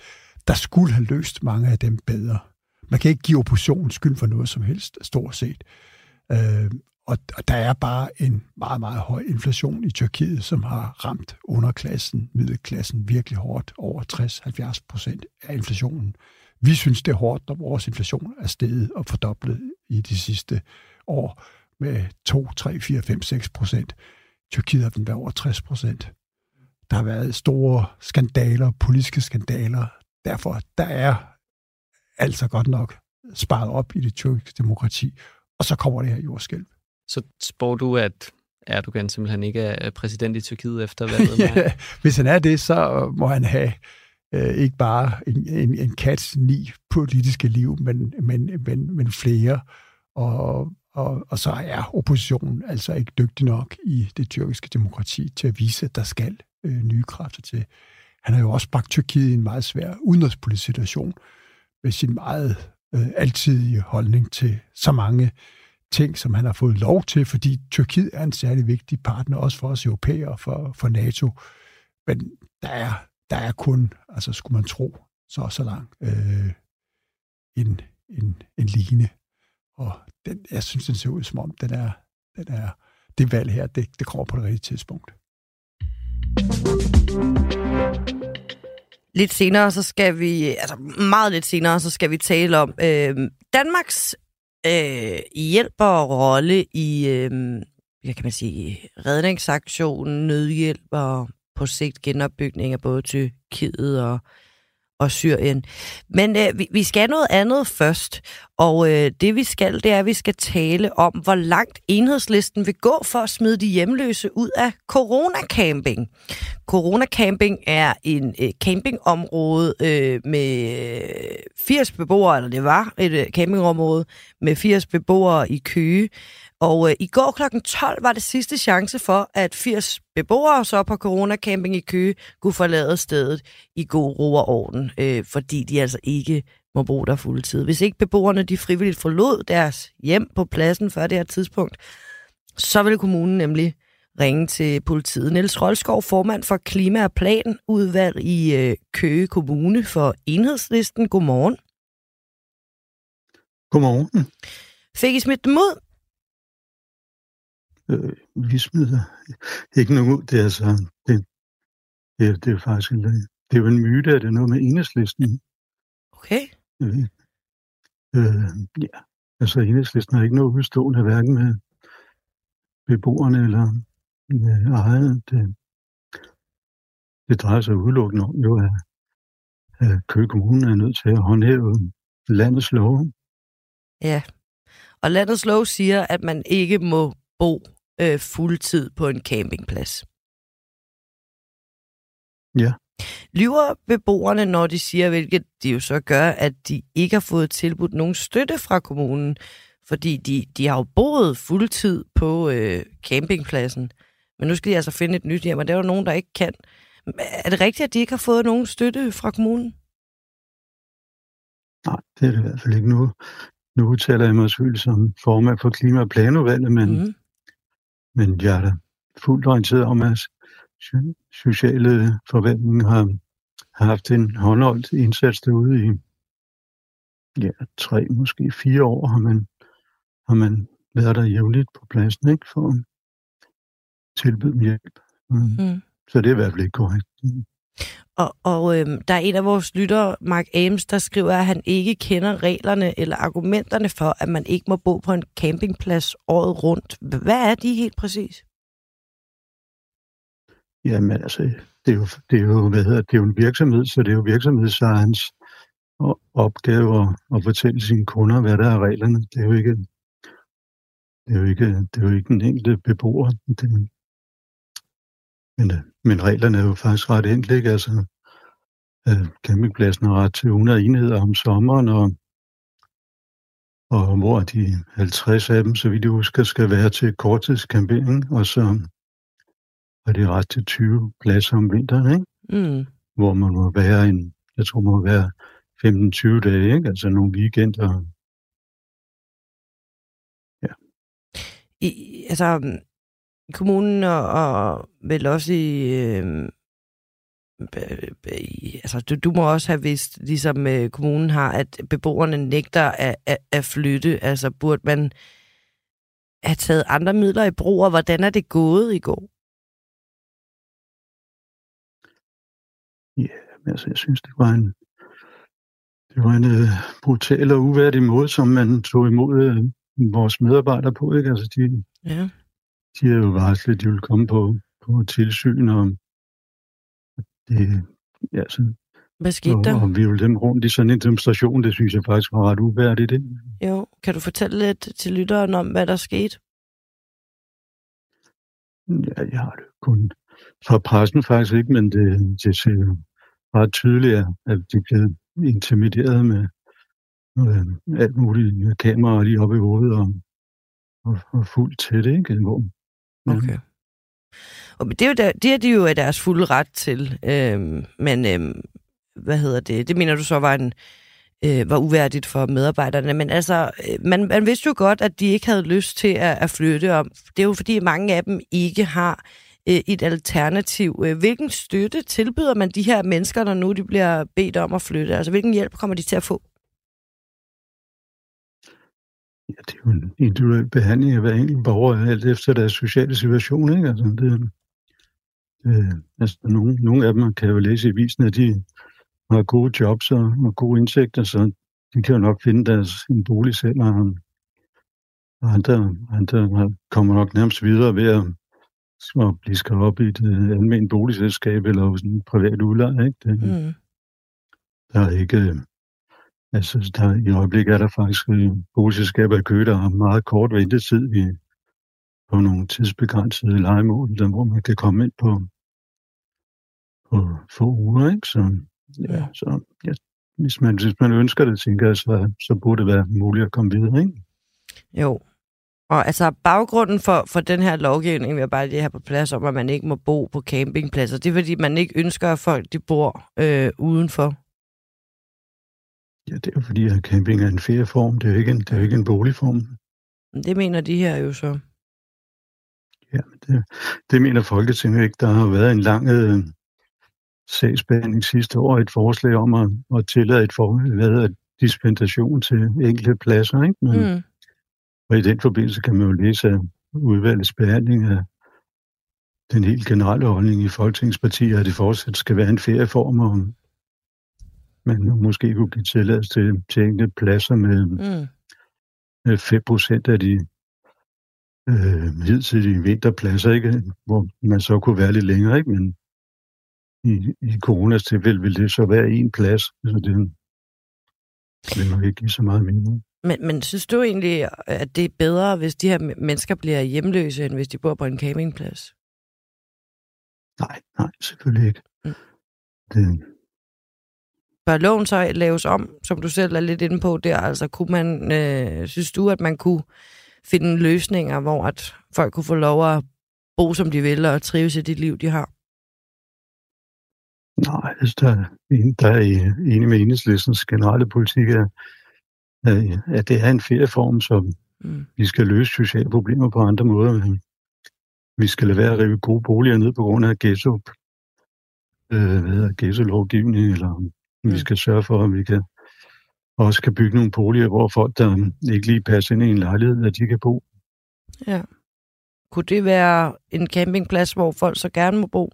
der skulle have løst mange af dem bedre. Man kan ikke give oppositionen skyld for noget som helst, stort set. Øh, og, og der er bare en meget, meget høj inflation i Tyrkiet, som har ramt underklassen, middelklassen virkelig hårdt, over 60-70 procent af inflationen. Vi synes, det er hårdt, når vores inflation er steget og fordoblet i de sidste år med 2, 3, 4, 5, 6 procent. Tyrkiet har den været over 60 procent. Der har været store skandaler, politiske skandaler. Derfor der er altså godt nok sparet op i det tyrkiske demokrati. Og så kommer det her jordskælv.
Så spår du, at Erdogan simpelthen ikke er præsident i Tyrkiet efter valget?
ja, hvis han er det, så må han have øh, ikke bare en, en, en kats ni politiske liv, men, men, men, men flere. Og, og, og så er oppositionen altså ikke dygtig nok i det tyrkiske demokrati til at vise, at der skal øh, nye kræfter til. Han har jo også bragt Tyrkiet i en meget svær udenrigspolitisk situation med sin meget øh, altidige holdning til så mange ting, som han har fået lov til, fordi Tyrkiet er en særlig vigtig partner, også for os europæere og for, for NATO. Men der er, der er kun, altså skulle man tro, så så lang øh, en, en, en line. Og den, jeg synes, den ser ud som om, den er, den er, det valg her, det, det kommer på det rigtige tidspunkt.
Lidt senere, så skal vi, altså meget lidt senere, så skal vi tale om øh, Danmarks øh, hjælp og rolle i, øh, hvad kan man sige, redningsaktionen, nødhjælp og på sigt genopbygning af både Tyrkiet og og Syrien. Men øh, vi, vi skal noget andet først, og øh, det vi skal, det er, at vi skal tale om, hvor langt enhedslisten vil gå for at smide de hjemløse ud af coronacamping. Coronacamping er en øh, campingområde øh, med øh, 80 beboere, eller det var et øh, campingområde med 80 beboere i Køge, og øh, i går kl. 12 var det sidste chance for, at 80 beboere så på Corona Camping i Køge kunne forlade stedet i god ro og orden, øh, fordi de altså ikke må bruge der fuldtid. Hvis ikke beboerne de frivilligt forlod deres hjem på pladsen før det her tidspunkt, så ville kommunen nemlig ringe til politiet. Niels Rolskov, formand for Klima- og Planudvalg i øh, Køge Kommune for Enhedslisten. Godmorgen.
Godmorgen.
Fik I smidt dem ud?
Øh, vi smider ikke nogen ud. Det er, altså, det, det, det er faktisk en, det er jo en myte, at det er noget med enhedslisten.
Okay.
Øh, øh, ja, altså enhedslisten har ikke noget udstående, hverken med beboerne eller med ejerne. Det, det drejer sig udelukkende om jo, at, at Køge Kommune er nødt til at håndhæve landets lov.
Ja, og landets lov siger, at man ikke må bo øh, fuldtid på en campingplads.
Ja.
Lyver beboerne, når de siger, hvilket de jo så gør, at de ikke har fået tilbudt nogen støtte fra kommunen, fordi de, de har jo boet fuldtid på øh, campingpladsen. Men nu skal de altså finde et nyt hjem, og det er jo nogen, der ikke kan. Er det rigtigt, at de ikke har fået nogen støtte fra kommunen?
Nej, det er det i hvert fald ikke nu. Nu udtaler jeg mig selvfølgelig som formand for Klima- og Planudvalget, men, mm. Men jeg er da fuldt orienteret om, at sociale forvaltning har, har haft en håndholdt indsats derude i ja, tre, måske fire år har man, har man været der jævnligt på pladsen, ikke, for at tilbyde hjælp. Mm. Mm. Så det er i hvert fald ikke korrekt.
Og, og øhm, der er en af vores lyttere, Mark Ames, der skriver, at han ikke kender reglerne eller argumenterne for, at man ikke må bo på en campingplads året rundt. Hvad er de helt præcis?
Jamen altså, det er jo, det er jo, hvad hedder, det er jo en virksomhed, så det er jo virksomhedsejerens opgave at, at fortælle sine kunder, hvad der er reglerne. Det er jo ikke, det er jo ikke, det er jo ikke den enkelte beboer. Det, men, øh, men reglerne er jo faktisk ret enkle, ikke? Altså, øh, campingpladsen har ret til 100 enheder om sommeren, og, og hvor de 50 af dem, så vidt jeg husker, skal være til korttidscamping, og så det er ret til 20 pladser om vinteren, ikke? Mm. Hvor man må være en, jeg tror, man må være 15-20 dage, ikke? Altså nogle weekender.
Ja. I, altså, kommunen og, og vel også i, øh, altså du, du må også have vidst, ligesom øh, kommunen har, at beboerne nægter at, at, at flytte. Altså burde man have taget andre midler i brug, og hvordan er det gået i går?
Ja, altså jeg synes, det var en, det var en uh, brutal og uværdig måde, som man tog imod uh, vores medarbejdere på. Ikke? Altså de, ja. De er jo varslet, at de vil komme på, på tilsyn, og det, ja, så,
hvad skete der?
Og, vi ville dem rundt i sådan en demonstration, det synes jeg faktisk var ret uværdigt. Det.
Jo, kan du fortælle lidt til lytteren om, hvad der skete?
Ja, jeg har det kun fra pressen faktisk ikke, men det, det ser ret tydeligt, at de blev intimideret med øh, alt muligt kameraer lige oppe i hovedet og, og, og fuldt tæt, ikke? Hvor.
Mm-hmm. Okay. Og det er, jo der, det er de jo af deres fulde ret til. Øhm, men øhm, hvad hedder det? Det mener du så var en øh, var uværdigt for medarbejderne. Men altså, øh, man, man vidste jo godt, at de ikke havde lyst til at, at flytte. Og det er jo fordi, mange af dem ikke har øh, et alternativ. Øh, hvilken støtte tilbyder man de her mennesker, når nu de bliver bedt om at flytte? Altså, hvilken hjælp kommer de til at få?
Ja, det er jo en individuel behandling af hver enkelt borger, alt efter deres sociale situation. Ikke? Altså, det, øh, altså, nogle, nogle af dem kan jo læse i visen, at de har gode jobs og, og gode indsigter, så de kan jo nok finde deres en bolig selv, og, og andre, andre kommer nok nærmest videre ved at, at blive skrevet op i et uh, almindeligt boligselskab eller hos en privat udlejer. Ikke? Det, mm. Der er ikke... Altså, der, i øjeblikket er der faktisk uh, boligselskaber i Køge, der har meget kort ventetid i, på nogle tidsbegrænsede legemål, der, hvor man kan komme ind på, på få uger. Ikke? Så, Ja, så ja, hvis, man, hvis man ønsker det, tænker jeg, så, så burde det være muligt at komme videre, ikke?
Jo. Og altså baggrunden for, for den her lovgivning, vil jeg bare lige have på plads om, at man ikke må bo på campingpladser, det er fordi, man ikke ønsker, at folk de bor øh, udenfor.
Ja, det er jo fordi, at camping er en ferieform, det er jo ikke en, det er jo ikke en boligform.
Det mener de her jo så.
Ja, det, det mener Folketinget ikke. Der har været en lang øh, sagsbehandling sidste år et forslag om at, at tillade et for, hvad dispensation til enkelte pladser. Ikke? Men, mm. Og i den forbindelse kan man jo læse udvalgets behandling af den helt generelle holdning i Folketingspartiet, at det fortsat skal være en ferieform, og man måske kunne blive tilladt til, til enkelte pladser med, mm. med 5% af de øh, hidtidige vinterpladser, ikke? hvor man så kunne være lidt længere, ikke? men i, i coronas tilfælde vil det så være en plads, så det vil nok ikke give så meget mening.
Men, men synes du egentlig, at det er bedre, hvis de her mennesker bliver hjemløse, end hvis de bor på en campingplads?
Nej, nej, selvfølgelig ikke. Mm. Det,
Bør loven så laves om, som du selv er lidt inde på der? Altså, kunne man, øh, synes du, at man kunne finde løsninger, hvor at folk kunne få lov at bo, som de vil, og trives i det liv, de har?
Nej, altså, der, der er enig med enhedslistens generelle politik, at, at det er en ferieform, som mm. vi skal løse sociale problemer på andre måder. Vi skal lade være at rive gode boliger ned på grund af ghetto, øh, hvad hedder, ghetto-lovgivning, eller mm. vi skal sørge for, at vi kan også kan bygge nogle boliger, hvor folk, der ikke lige passer ind i en lejlighed, at de kan bo.
Ja. Kunne det være en campingplads, hvor folk så gerne må bo,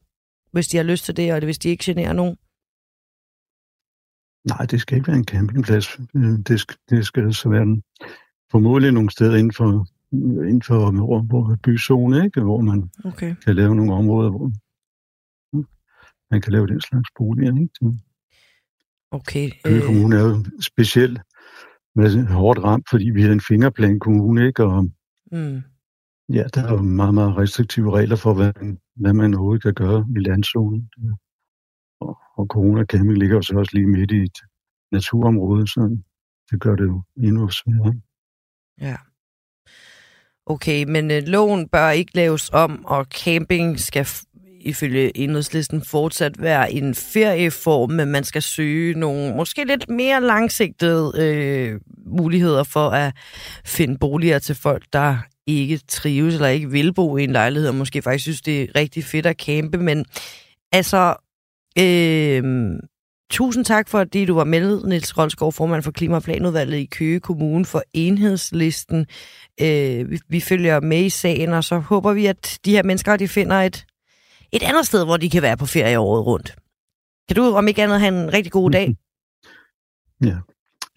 hvis de har lyst til det, og hvis de ikke generer nogen?
Nej, det skal ikke være en campingplads. Det skal, det skal så være en, formodentlig nogle steder inden for, inden for hvor, byzone, ikke? hvor man okay. kan lave nogle områder, hvor man kan lave den slags boliger. Ikke?
Okay.
Køge øh... Kommune er jo specielt med hårdt ramt, fordi vi er en fingerplan kommune, ikke? Og mm. ja, der er jo meget, meget restriktive regler for, hvad, hvad man overhovedet kan gøre i landzonen. Og, og Corona Camping ligger jo så også lige midt i et naturområde, så det gør det jo endnu sværere.
Ja. Okay, men øh, loven bør ikke laves om, og camping skal ifølge enhedslisten fortsat være en ferieform, men man skal søge nogle måske lidt mere langsigtede øh, muligheder for at finde boliger til folk, der ikke trives eller ikke vil bo i en lejlighed, og måske faktisk synes, det er rigtig fedt at campe. Men altså, øh, tusind tak for, at du var med, Niels Rolskov, formand for Klimaplanudvalget i Køge Kommune for enhedslisten. Øh, vi, vi følger med i sagen, og så håber vi, at de her mennesker de finder et et andet sted, hvor de kan være på ferie året rundt. Kan du om ikke andet have en rigtig god dag?
Ja.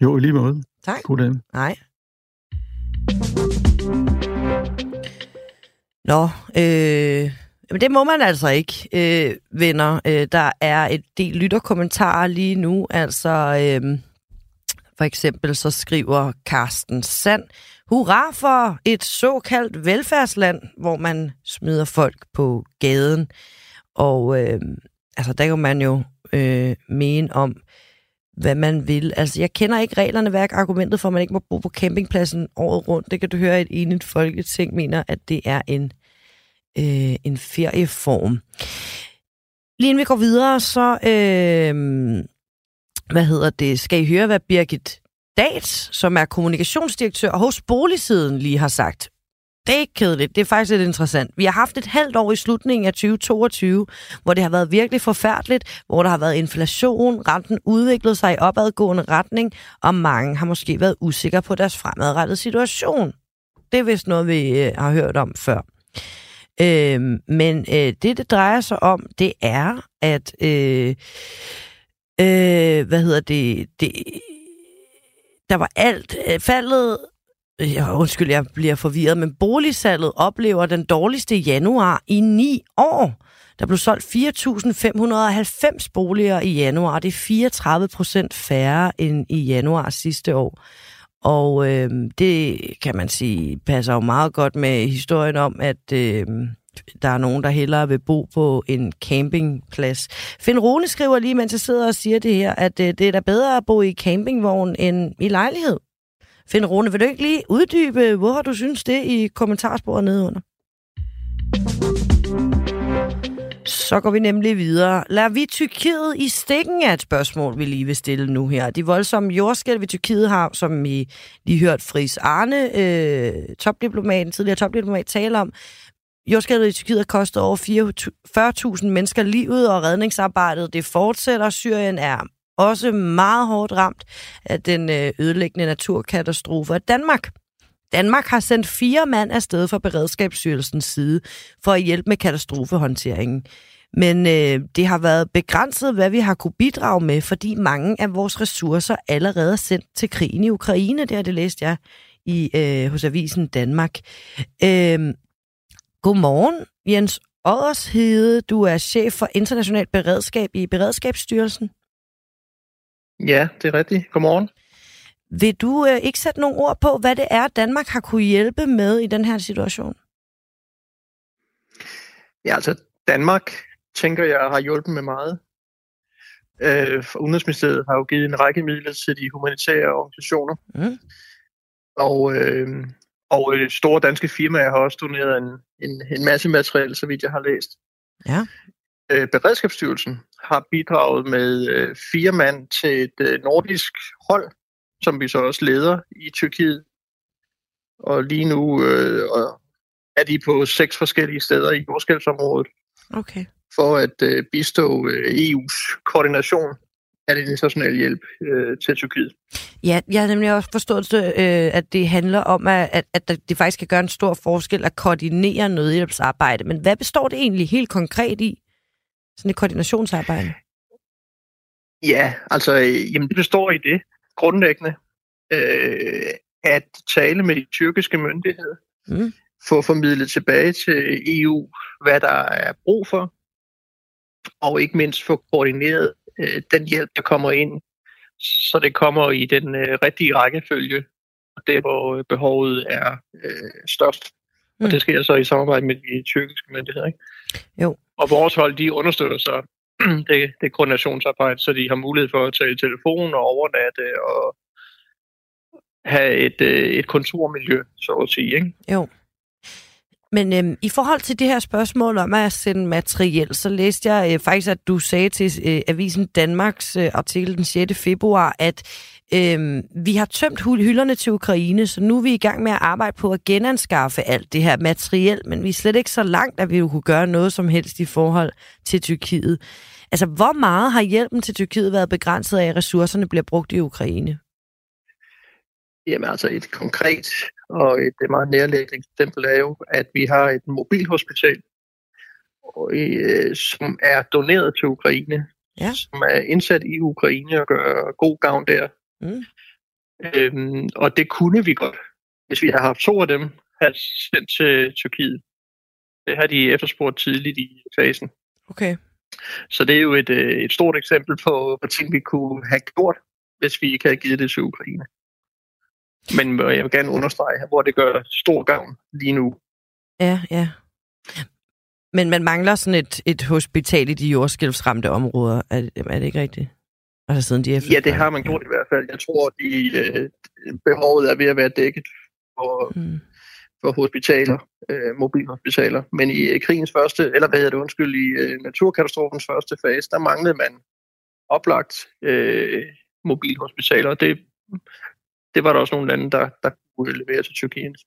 Jo, lige måde.
Tak.
God dag.
Nej. Nå, øh, men det må man altså ikke, øh, venner. Øh, der er et del lytterkommentarer lige nu. Altså, øh, for eksempel så skriver Carsten Sand, Hurra for et såkaldt velfærdsland, hvor man smider folk på gaden. Og øh, altså, der kan man jo øh, mene om, hvad man vil. Altså, jeg kender ikke reglerne, hvad argumentet for, at man ikke må bo på campingpladsen året rundt. Det kan du høre, at et enigt folketing mener, at det er en, øh, en ferieform. Lige inden vi går videre, så øh, hvad hedder det, skal I høre, hvad Birgit Dats, som er kommunikationsdirektør hos Boligsiden, lige har sagt. Det er ikke kedeligt, det er faktisk lidt interessant. Vi har haft et halvt år i slutningen af 2022, hvor det har været virkelig forfærdeligt, hvor der har været inflation, renten udviklede sig i opadgående retning, og mange har måske været usikre på deres fremadrettede situation. Det er vist noget, vi øh, har hørt om før. Øh, men øh, det, det drejer sig om, det er, at øh, øh, hvad hedder det, det der var alt øh, faldet øh, Ja, undskyld, jeg bliver forvirret, men boligsalget oplever den dårligste januar i ni år. Der blev solgt 4.590 boliger i januar. Det er 34 procent færre end i januar sidste år. Og øh, det kan man sige passer jo meget godt med historien om, at øh, der er nogen, der hellere vil bo på en campingplads. Finn Rune skriver lige, mens jeg sidder og siger det her, at øh, det er da bedre at bo i campingvogn end i lejlighed. Finn Rune, vil du ikke lige uddybe, hvorfor du synes det i kommentarsporet nedenunder? Så går vi nemlig videre. Lad vi Tyrkiet i stikken er et spørgsmål, vi lige vil stille nu her. De voldsomme jordskælv i Tyrkiet har, som I lige hørt Fris Arne, øh, topdiplomaten, tidligere topdiplomat, tale om, Jordskælvet i Tyrkiet har kostet over 40.000 mennesker livet, og redningsarbejdet det fortsætter. Syrien er også meget hårdt ramt af den øh, ødelæggende naturkatastrofe af Danmark. Danmark har sendt fire mand afsted fra Beredskabsstyrelsens side for at hjælpe med katastrofehåndteringen. Men øh, det har været begrænset, hvad vi har kunne bidrage med, fordi mange af vores ressourcer allerede er sendt til krigen i Ukraine. Det har det læst jeg i øh, hos Avisen Danmark. Øh, Godmorgen, Jens Oddershede. Du er chef for internationalt beredskab i Beredskabsstyrelsen.
Ja, det er rigtigt. Godmorgen.
Vil du øh, ikke sætte nogle ord på, hvad det er, Danmark har kunne hjælpe med i den her situation?
Ja, altså Danmark, tænker jeg, har hjulpet med meget. øh, for Udenrigsministeriet har jo givet en række midler til de humanitære organisationer. Mm. Og, øh, og øh, store danske firmaer har også doneret en, en, en masse materiale, så vidt jeg har læst.
Ja.
Øh, Beredskabsstyrelsen har bidraget med øh, fire mand til et øh, nordisk hold, som vi så også leder i Tyrkiet. Og lige nu øh, er de på seks forskellige steder i jordskælvsområdet.
Okay.
For at øh, bistå øh, EU's koordination af den internationale hjælp øh, til Tyrkiet.
Ja, jeg har nemlig også forstået, øh, at det handler om, at, at, at det faktisk kan gøre en stor forskel at koordinere nødhjælpsarbejde. Men hvad består det egentlig helt konkret i? Sådan et koordinationsarbejde?
Ja, altså, jamen det består i det grundlæggende, øh, at tale med de tyrkiske myndigheder, mm. få formidlet tilbage til EU, hvad der er brug for, og ikke mindst få koordineret øh, den hjælp, der kommer ind, så det kommer i den øh, rigtige rækkefølge, der hvor behovet er øh, størst. Mm. Og det sker så i samarbejde med de tyrkiske myndigheder. Ikke?
Jo.
Og vores hold, de understøtter så det, det koordinationsarbejde, så de har mulighed for at tage telefon og overnatte og have et, øh, et kontormiljø, så at sige. Ikke?
Jo. Men øhm, i forhold til det her spørgsmål om at sende materiel, så læste jeg øh, faktisk, at du sagde til øh, Avisen Danmarks øh, artikel den 6. februar, at øh, vi har tømt hylderne til Ukraine, så nu er vi i gang med at arbejde på at genanskaffe alt det her materiel, men vi er slet ikke så langt, at vi kunne gøre noget som helst i forhold til Tyrkiet. Altså, hvor meget har hjælpen til Tyrkiet været begrænset af, at ressourcerne bliver brugt i Ukraine?
Jamen altså et konkret og et meget nærliggende eksempel er jo, at vi har et mobilhospital, øh, som er doneret til Ukraine,
ja.
som er indsat i Ukraine og gør god gavn der. Mm. Øhm, og det kunne vi godt, hvis vi har haft to af dem, have sendt til Tyrkiet. Det har de efterspurgt tidligt i fasen.
Okay.
Så det er jo et, øh, et stort eksempel på, på ting, vi kunne have gjort, hvis vi ikke havde givet det til Ukraine. Men jeg vil gerne understrege, hvor det gør stor gavn lige nu.
Ja, ja. Men man mangler sådan et, et hospital i de jordskælvsramte områder. Er, er det ikke rigtigt? Altså siden de
ja, det har man gjort i hvert fald. Jeg tror, de, øh, behovet er ved at være dækket for, mm. for hospitaler, øh, mobilhospitaler. Men i krigens første, eller hvad hedder det, undskyld, i øh, naturkatastrofens første fase, der manglede man oplagt øh, mobilhospitaler. Det det var der også nogle lande, der, der kunne levere til Tyrkiet.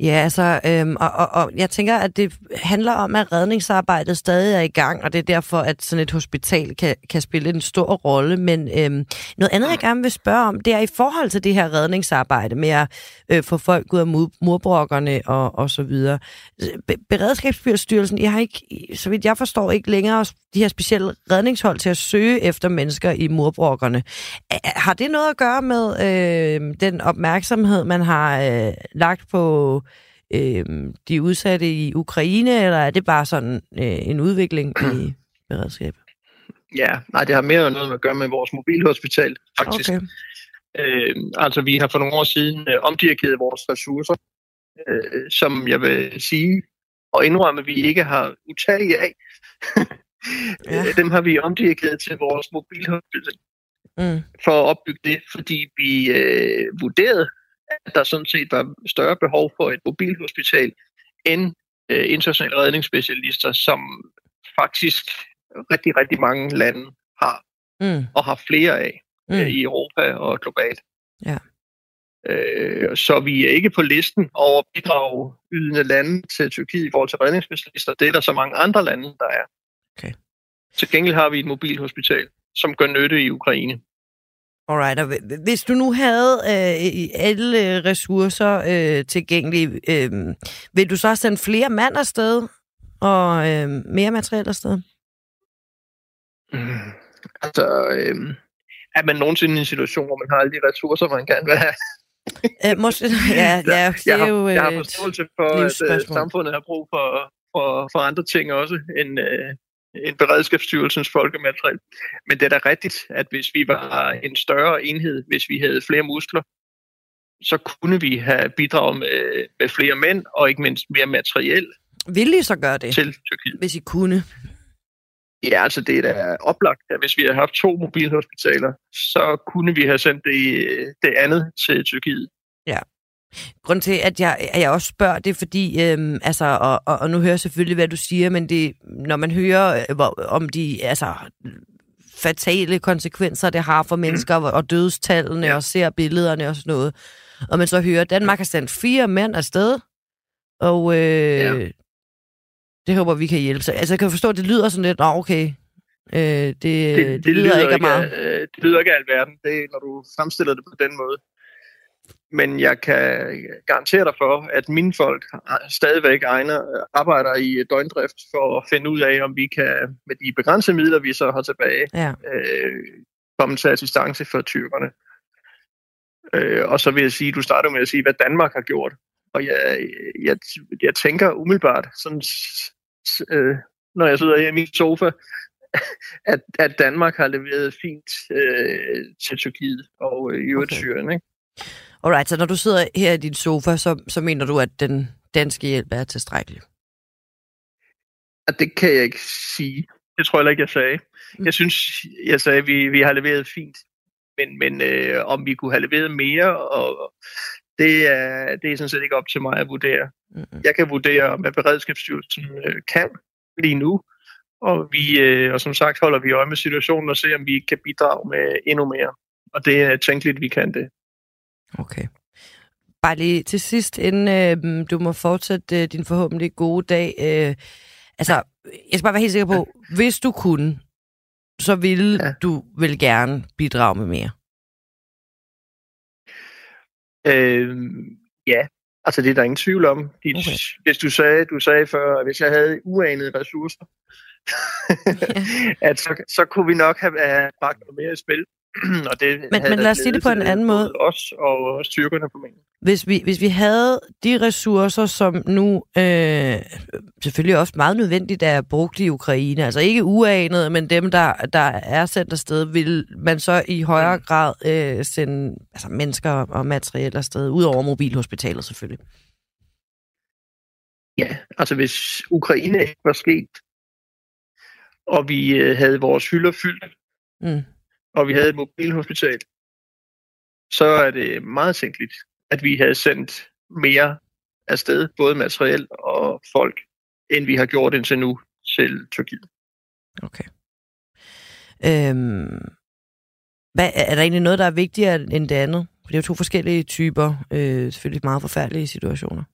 Ja, altså, øhm, og, og, og jeg tænker, at det handler om, at redningsarbejdet stadig er i gang, og det er derfor, at sådan et hospital kan, kan spille en stor rolle. Men øhm, noget andet, jeg gerne vil spørge om, det er i forhold til det her redningsarbejde med at øh, få folk ud af murbrokkerne og, og så videre. Beredskabsstyrelsen, I har ikke, så vidt jeg forstår, ikke længere de her specielle redningshold til at søge efter mennesker i murbrokkerne. Har det noget at gøre med øh, den opmærksomhed, man har øh, lagt på øh, de udsatte i Ukraine, eller er det bare sådan øh, en udvikling i beredskabet?
Ja, nej, det har mere noget at gøre med vores mobilhospital, faktisk. Okay. Øh, altså, vi har for nogle år siden øh, omdirigeret vores ressourcer, øh, som jeg vil sige og indrømme, at vi ikke har utallige af. ja. Dem har vi omdirigeret til vores mobilhospital mm. for at opbygge det, fordi vi øh, vurderede, at der sådan set var større behov for et mobilhospital end øh, internationale redningsspecialister, som faktisk rigtig, rigtig mange lande har, mm. og har flere af mm. øh, i Europa og globalt.
Ja.
Øh, så vi er ikke på listen over bidragydende lande til Tyrkiet i forhold til redningsspecialister. Det er der så mange andre lande, der er.
Okay.
Til gengæld har vi et mobilhospital, som gør nytte i Ukraine.
Alright, og hvis du nu havde øh, alle ressourcer øh, tilgængelige, øh, vil du så sende flere mand afsted og øh, mere materiel afsted?
Mm, altså, øh, er man nogensinde i en situation, hvor man har alle de ressourcer, man gerne vil have?
øh, måske, ja, ja, det
jeg, har,
er jo
jeg har forståelse for, at uh, samfundet har brug for, for, for andre ting også, end, uh, en beredskabsstyrelsens folkemateriel. Men det er da rigtigt, at hvis vi var en større enhed, hvis vi havde flere muskler, så kunne vi have bidraget med, med flere mænd, og ikke mindst mere materiel.
Vil I så gøre det?
Til Tyrkiet.
Hvis I kunne?
Ja, altså det er da oplagt, at hvis vi havde haft to mobilhospitaler, så kunne vi have sendt det, det andet til Tyrkiet.
Ja. Grund til, at jeg, at jeg også spørger, det er fordi, øhm, altså, og, og, og nu hører jeg selvfølgelig, hvad du siger, men det, når man hører øh, hvor, om de altså, fatale konsekvenser, det har for mennesker, og dødstallene, ja. og ser billederne og sådan noget, og man så hører, at Danmark har sendt fire mænd afsted, og øh, ja. det håber vi kan hjælpe. Så, altså, jeg kan forstå, at det lyder sådan lidt, Nå, okay, øh, det, det, det, det, lyder, lyder ikke af meget.
Øh, det lyder ikke af alverden, det når du fremstiller det på den måde. Men jeg kan garantere dig for, at mine folk stadigvæk egner, arbejder i døgndrift for at finde ud af, om vi kan, med de begrænsede midler, vi så har tilbage, ja. øh, komme til assistance for tyrkerne. Øh, og så vil jeg sige, du starter med at sige, hvad Danmark har gjort. Og jeg, jeg, jeg tænker umiddelbart, sådan, øh, når jeg sidder her i min sofa, at, at Danmark har leveret fint øh, til Tyrkiet og øh, i øvrigt okay. Syrien. Ikke?
Alright, så når du sidder her i din sofa, så, så mener du, at den danske hjælp er tilstrækkelig?
Det kan jeg ikke sige. Det tror jeg ikke, jeg sagde. Mm. Jeg synes, jeg sagde, at vi, vi har leveret fint. Men, men øh, om vi kunne have leveret mere, og det er, det er sådan set ikke op til mig at vurdere. Mm-hmm. Jeg kan vurdere, hvad Beredskabsstyrelsen øh, kan lige nu, og, vi, øh, og som sagt holder vi øje med situationen og ser, om vi kan bidrage med endnu mere. Og det er tænkeligt, vi kan det.
Okay. Bare lige til sidst, inden øh, du må fortsætte øh, din forhåbentlig gode dag. Øh, altså, jeg skal bare være helt sikker på, ja. hvis du kunne, så ville ja. du vel gerne bidrage med mere?
Øh, ja, altså det er der ingen tvivl om. okay. Hvis du sagde, du sagde før, at hvis jeg havde uanede ressourcer, at så, så kunne vi nok have, have bragt noget mere i spil.
og det men, men lad os sige det på en anden måde.
Os og styrkerne på mængden.
Hvis vi, hvis vi havde de ressourcer, som nu øh, selvfølgelig også meget nødvendigt er brugt i Ukraine, altså ikke uanede, men dem, der, der er sendt afsted, vil man så i højere mm. grad øh, sende altså mennesker og materiel afsted, ud over mobilhospitalet selvfølgelig?
Ja, altså hvis Ukraine ikke var sket, og vi øh, havde vores hylder fyldt, mm og vi havde et mobilhospital, så er det meget tænkeligt, at vi havde sendt mere afsted, både materiel og folk, end vi har gjort indtil nu til Tyrkiet.
Okay. Øhm, hvad, er der egentlig noget, der er vigtigere end det andet? For det er jo to forskellige typer, øh, selvfølgelig meget forfærdelige situationer.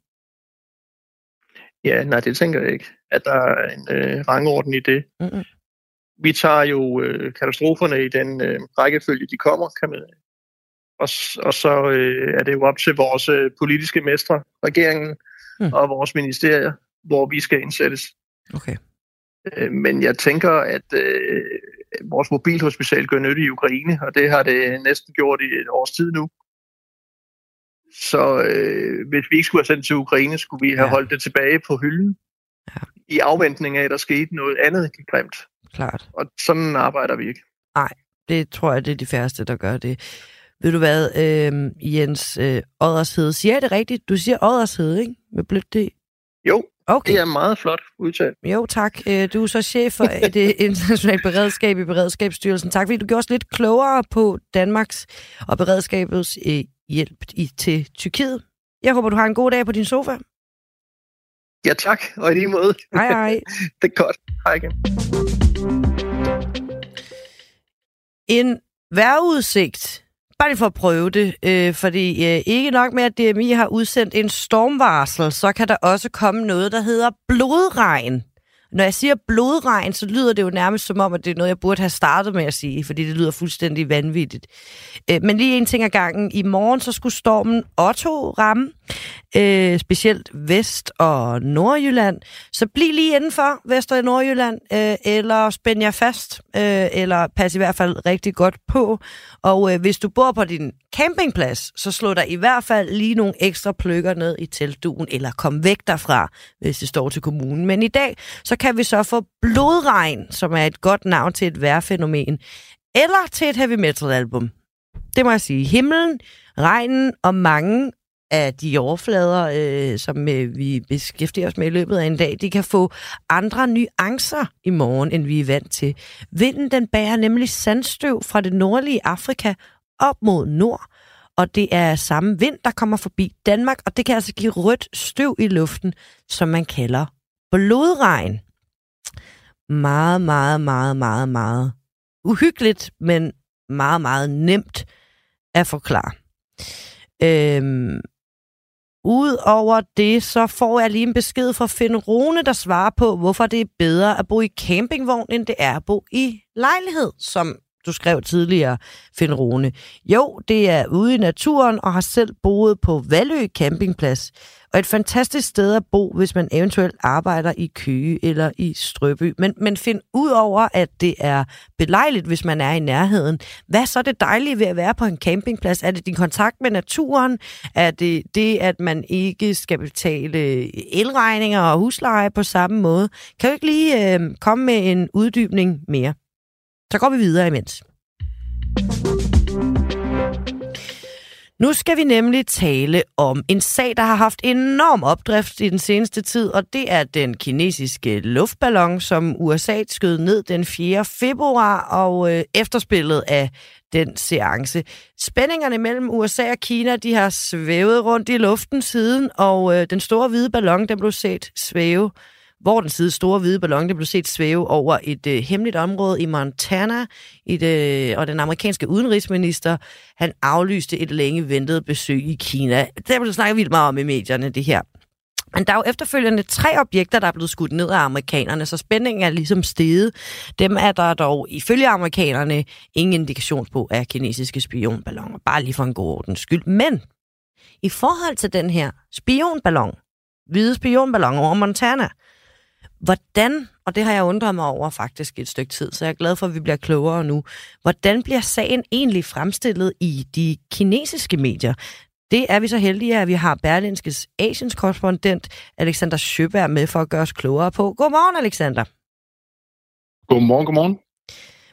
Ja, nej, det tænker jeg ikke, at der er en øh, rangorden i det. Mm-hmm vi tager jo øh, katastroferne i den øh, rækkefølge, de kommer, kan man og, og så øh, er det jo op til vores øh, politiske mestre, regeringen hmm. og vores ministerier, hvor vi skal indsættes.
Okay.
Øh, men jeg tænker, at øh, vores mobilhospital gør nytte i Ukraine, og det har det næsten gjort i et års tid nu. Så øh, hvis vi ikke skulle have sendt til Ukraine, skulle vi have ja. holdt det tilbage på hylden. Ja. I afventning af, at der skete noget andet grimt.
Klart.
Og sådan arbejder vi ikke.
Nej, det tror jeg, det er de færreste, der gør det. Ved du hvad, øh, Jens øh, Oddershed, siger jeg det rigtigt? Du siger Oddershed, ikke? Med blødt det.
Jo, okay. det er meget flot udtalt.
Jo, tak. Øh, du er så chef for det internationale beredskab i Beredskabsstyrelsen. Tak, fordi du gjorde os lidt klogere på Danmarks og beredskabets øh, hjælp i, til Tyrkiet. Jeg håber, du har en god dag på din sofa.
Ja, tak. Og i lige måde.
Hej, hej.
det er godt. Hej igen.
En vejrudsigt, bare lige for at prøve det, øh, fordi øh, ikke nok med, at DMI har udsendt en stormvarsel, så kan der også komme noget, der hedder blodregn. Når jeg siger blodregn, så lyder det jo nærmest som om, at det er noget, jeg burde have startet med at sige, fordi det lyder fuldstændig vanvittigt. Øh, men lige en ting ad gangen. I morgen så skulle stormen Otto ramme, øh, specielt Vest- og Nordjylland. Så bliv lige indenfor Vest- og Nordjylland, øh, eller spænd jer fast, øh, eller pas i hvert fald rigtig godt på. Og øh, hvis du bor på din campingplads, så slå der i hvert fald lige nogle ekstra pløkker ned i teltduen, eller kom væk derfra, hvis det står til kommunen. Men i dag, så kan vi så få blodregn, som er et godt navn til et værfænomen, eller til et heavy metal album. Det må jeg sige. Himlen, regnen og mange af de overflader, øh, som øh, vi beskæftiger os med i løbet af en dag, de kan få andre nuancer i morgen, end vi er vant til. Vinden den bærer nemlig sandstøv fra det nordlige Afrika op mod nord, og det er samme vind, der kommer forbi Danmark, og det kan altså give rødt støv i luften, som man kalder blodregn. Meget, meget, meget, meget, meget uhyggeligt, men meget, meget nemt at forklare. Øhm, Udover det, så får jeg lige en besked fra Finn Rune, der svarer på, hvorfor det er bedre at bo i campingvogn, end det er at bo i lejlighed, som du skrev tidligere, Finn Rune. Jo, det er ude i naturen og har selv boet på Valø campingplads. Og et fantastisk sted at bo, hvis man eventuelt arbejder i Køge eller i Strøby. Men, men find ud over, at det er belejligt, hvis man er i nærheden. Hvad så er det dejlige ved at være på en campingplads? Er det din kontakt med naturen? Er det det, at man ikke skal betale elregninger og husleje på samme måde? Kan du ikke lige øh, komme med en uddybning mere? Så går vi videre imens. Nu skal vi nemlig tale om en sag, der har haft enorm opdrift i den seneste tid, og det er den kinesiske luftballon, som USA skød ned den 4. februar, og øh, efterspillet af den seance. Spændingerne mellem USA og Kina, de har svævet rundt i luften siden, og øh, den store hvide ballon, den blev set svæve hvor den side store hvide ballon det blev set svæve over et øh, hemmeligt område i Montana, i det, øh, og den amerikanske udenrigsminister, han aflyste et længe ventet besøg i Kina. Det blev snakket vildt meget om i medierne, det her. Men der er jo efterfølgende tre objekter, der er blevet skudt ned af amerikanerne, så spændingen er ligesom steget. Dem er der dog ifølge amerikanerne ingen indikation på af kinesiske spionballoner, bare lige for en god ordens skyld. Men i forhold til den her spionballon, hvide spionballon over Montana, Hvordan, og det har jeg undret mig over faktisk et stykke tid, så jeg er glad for, at vi bliver klogere nu. Hvordan bliver sagen egentlig fremstillet i de kinesiske medier? Det er vi så heldige, at vi har Berlinskes Asiens korrespondent Alexander Sjøberg med for at gøre os klogere på. Godmorgen, Alexander.
Godmorgen, godmorgen.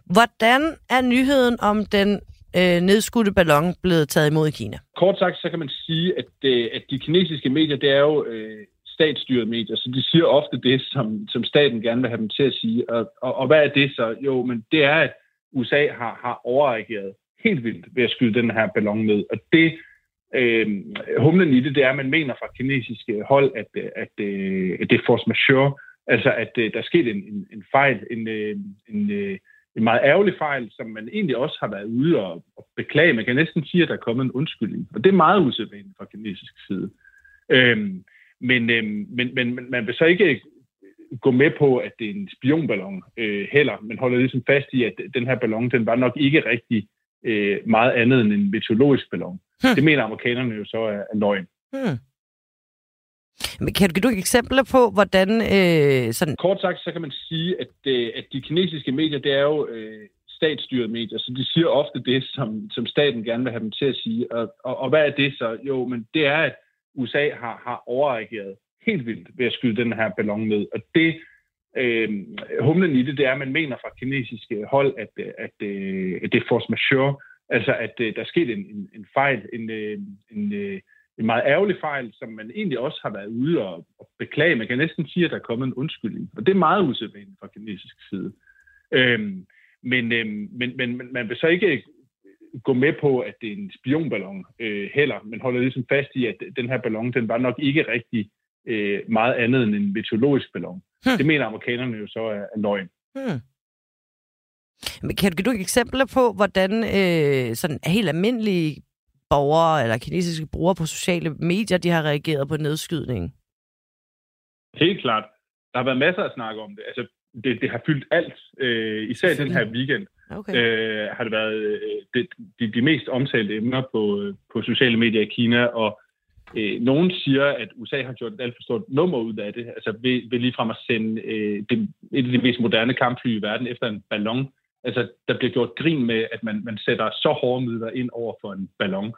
Hvordan er nyheden om den øh, nedskudte ballon blevet taget imod i Kina?
Kort sagt, så kan man sige, at, øh, at de kinesiske medier, det er jo øh, statsstyret medier, så de siger ofte det, som, som staten gerne vil have dem til at sige. Og, og, og hvad er det så? Jo, men det er, at USA har, har overreageret helt vildt ved at skyde den her ballon ned. Og det, øh, humlen i det, det er, at man mener fra kinesiske hold, at, at, at, at det er force majeure, altså at øh, der er sket en, en, en fejl, en, øh, en, en meget ærgerlig fejl, som man egentlig også har været ude og, og beklage. Man kan næsten sige, at der er kommet en undskyldning. Og det er meget usædvanligt fra kinesisk side. Øhm, men, øh, men, men man vil så ikke gå med på, at det er en spionballon øh, heller, men holder ligesom fast i, at den her ballon, den var nok ikke rigtig øh, meget andet end en meteorologisk ballon. Hmm. Det mener amerikanerne jo så er, er løgn. Hmm.
Men kan du give du eksempler på, hvordan... Øh, sådan...
Kort sagt, så kan man sige, at, øh, at de kinesiske medier, det er jo øh, statsstyrede medier, så de siger ofte det, som, som staten gerne vil have dem til at sige. Og, og, og hvad er det så? Jo, men det er, at USA har, har overreageret helt vildt ved at skyde den her ballon ned. Og det, øh, humlen i det, det er, at man mener fra kinesiske hold, at, at, øh, at det er force majeure, altså at at der er sket en, en, en fejl, en, øh, en, en meget ærgerlig fejl, som man egentlig også har været ude og, og beklage. Man kan næsten sige, at der er kommet en undskyldning. Og det er meget usædvanligt fra kinesisk side. Øh, men, øhm, men, men man vil så ikke gå med på, at det er en spionballon øh, heller, men holder ligesom fast i, at den her ballon, den var nok ikke rigtig øh, meget andet end en meteorologisk ballon. Hmm. Det mener amerikanerne jo så er, er løgn. Hmm.
Men kan du give eksempler på, hvordan øh, sådan helt almindelige borgere eller kinesiske brugere på sociale medier, de har reageret på nedskydningen?
Helt klart. Der har været masser af snak om det. Altså, det, det har fyldt alt, øh, især den her weekend okay. øh, har det været øh, det, de, de mest omtalte emner på, øh, på sociale medier i Kina, og øh, nogen siger, at USA har gjort et alt for stort nummer ud af det, altså ved, ved ligefrem at sende øh, det, et af de mest moderne kampfly i verden efter en ballon. Altså, der bliver gjort grin med, at man, man sætter så hårde midler ind over for en ballon.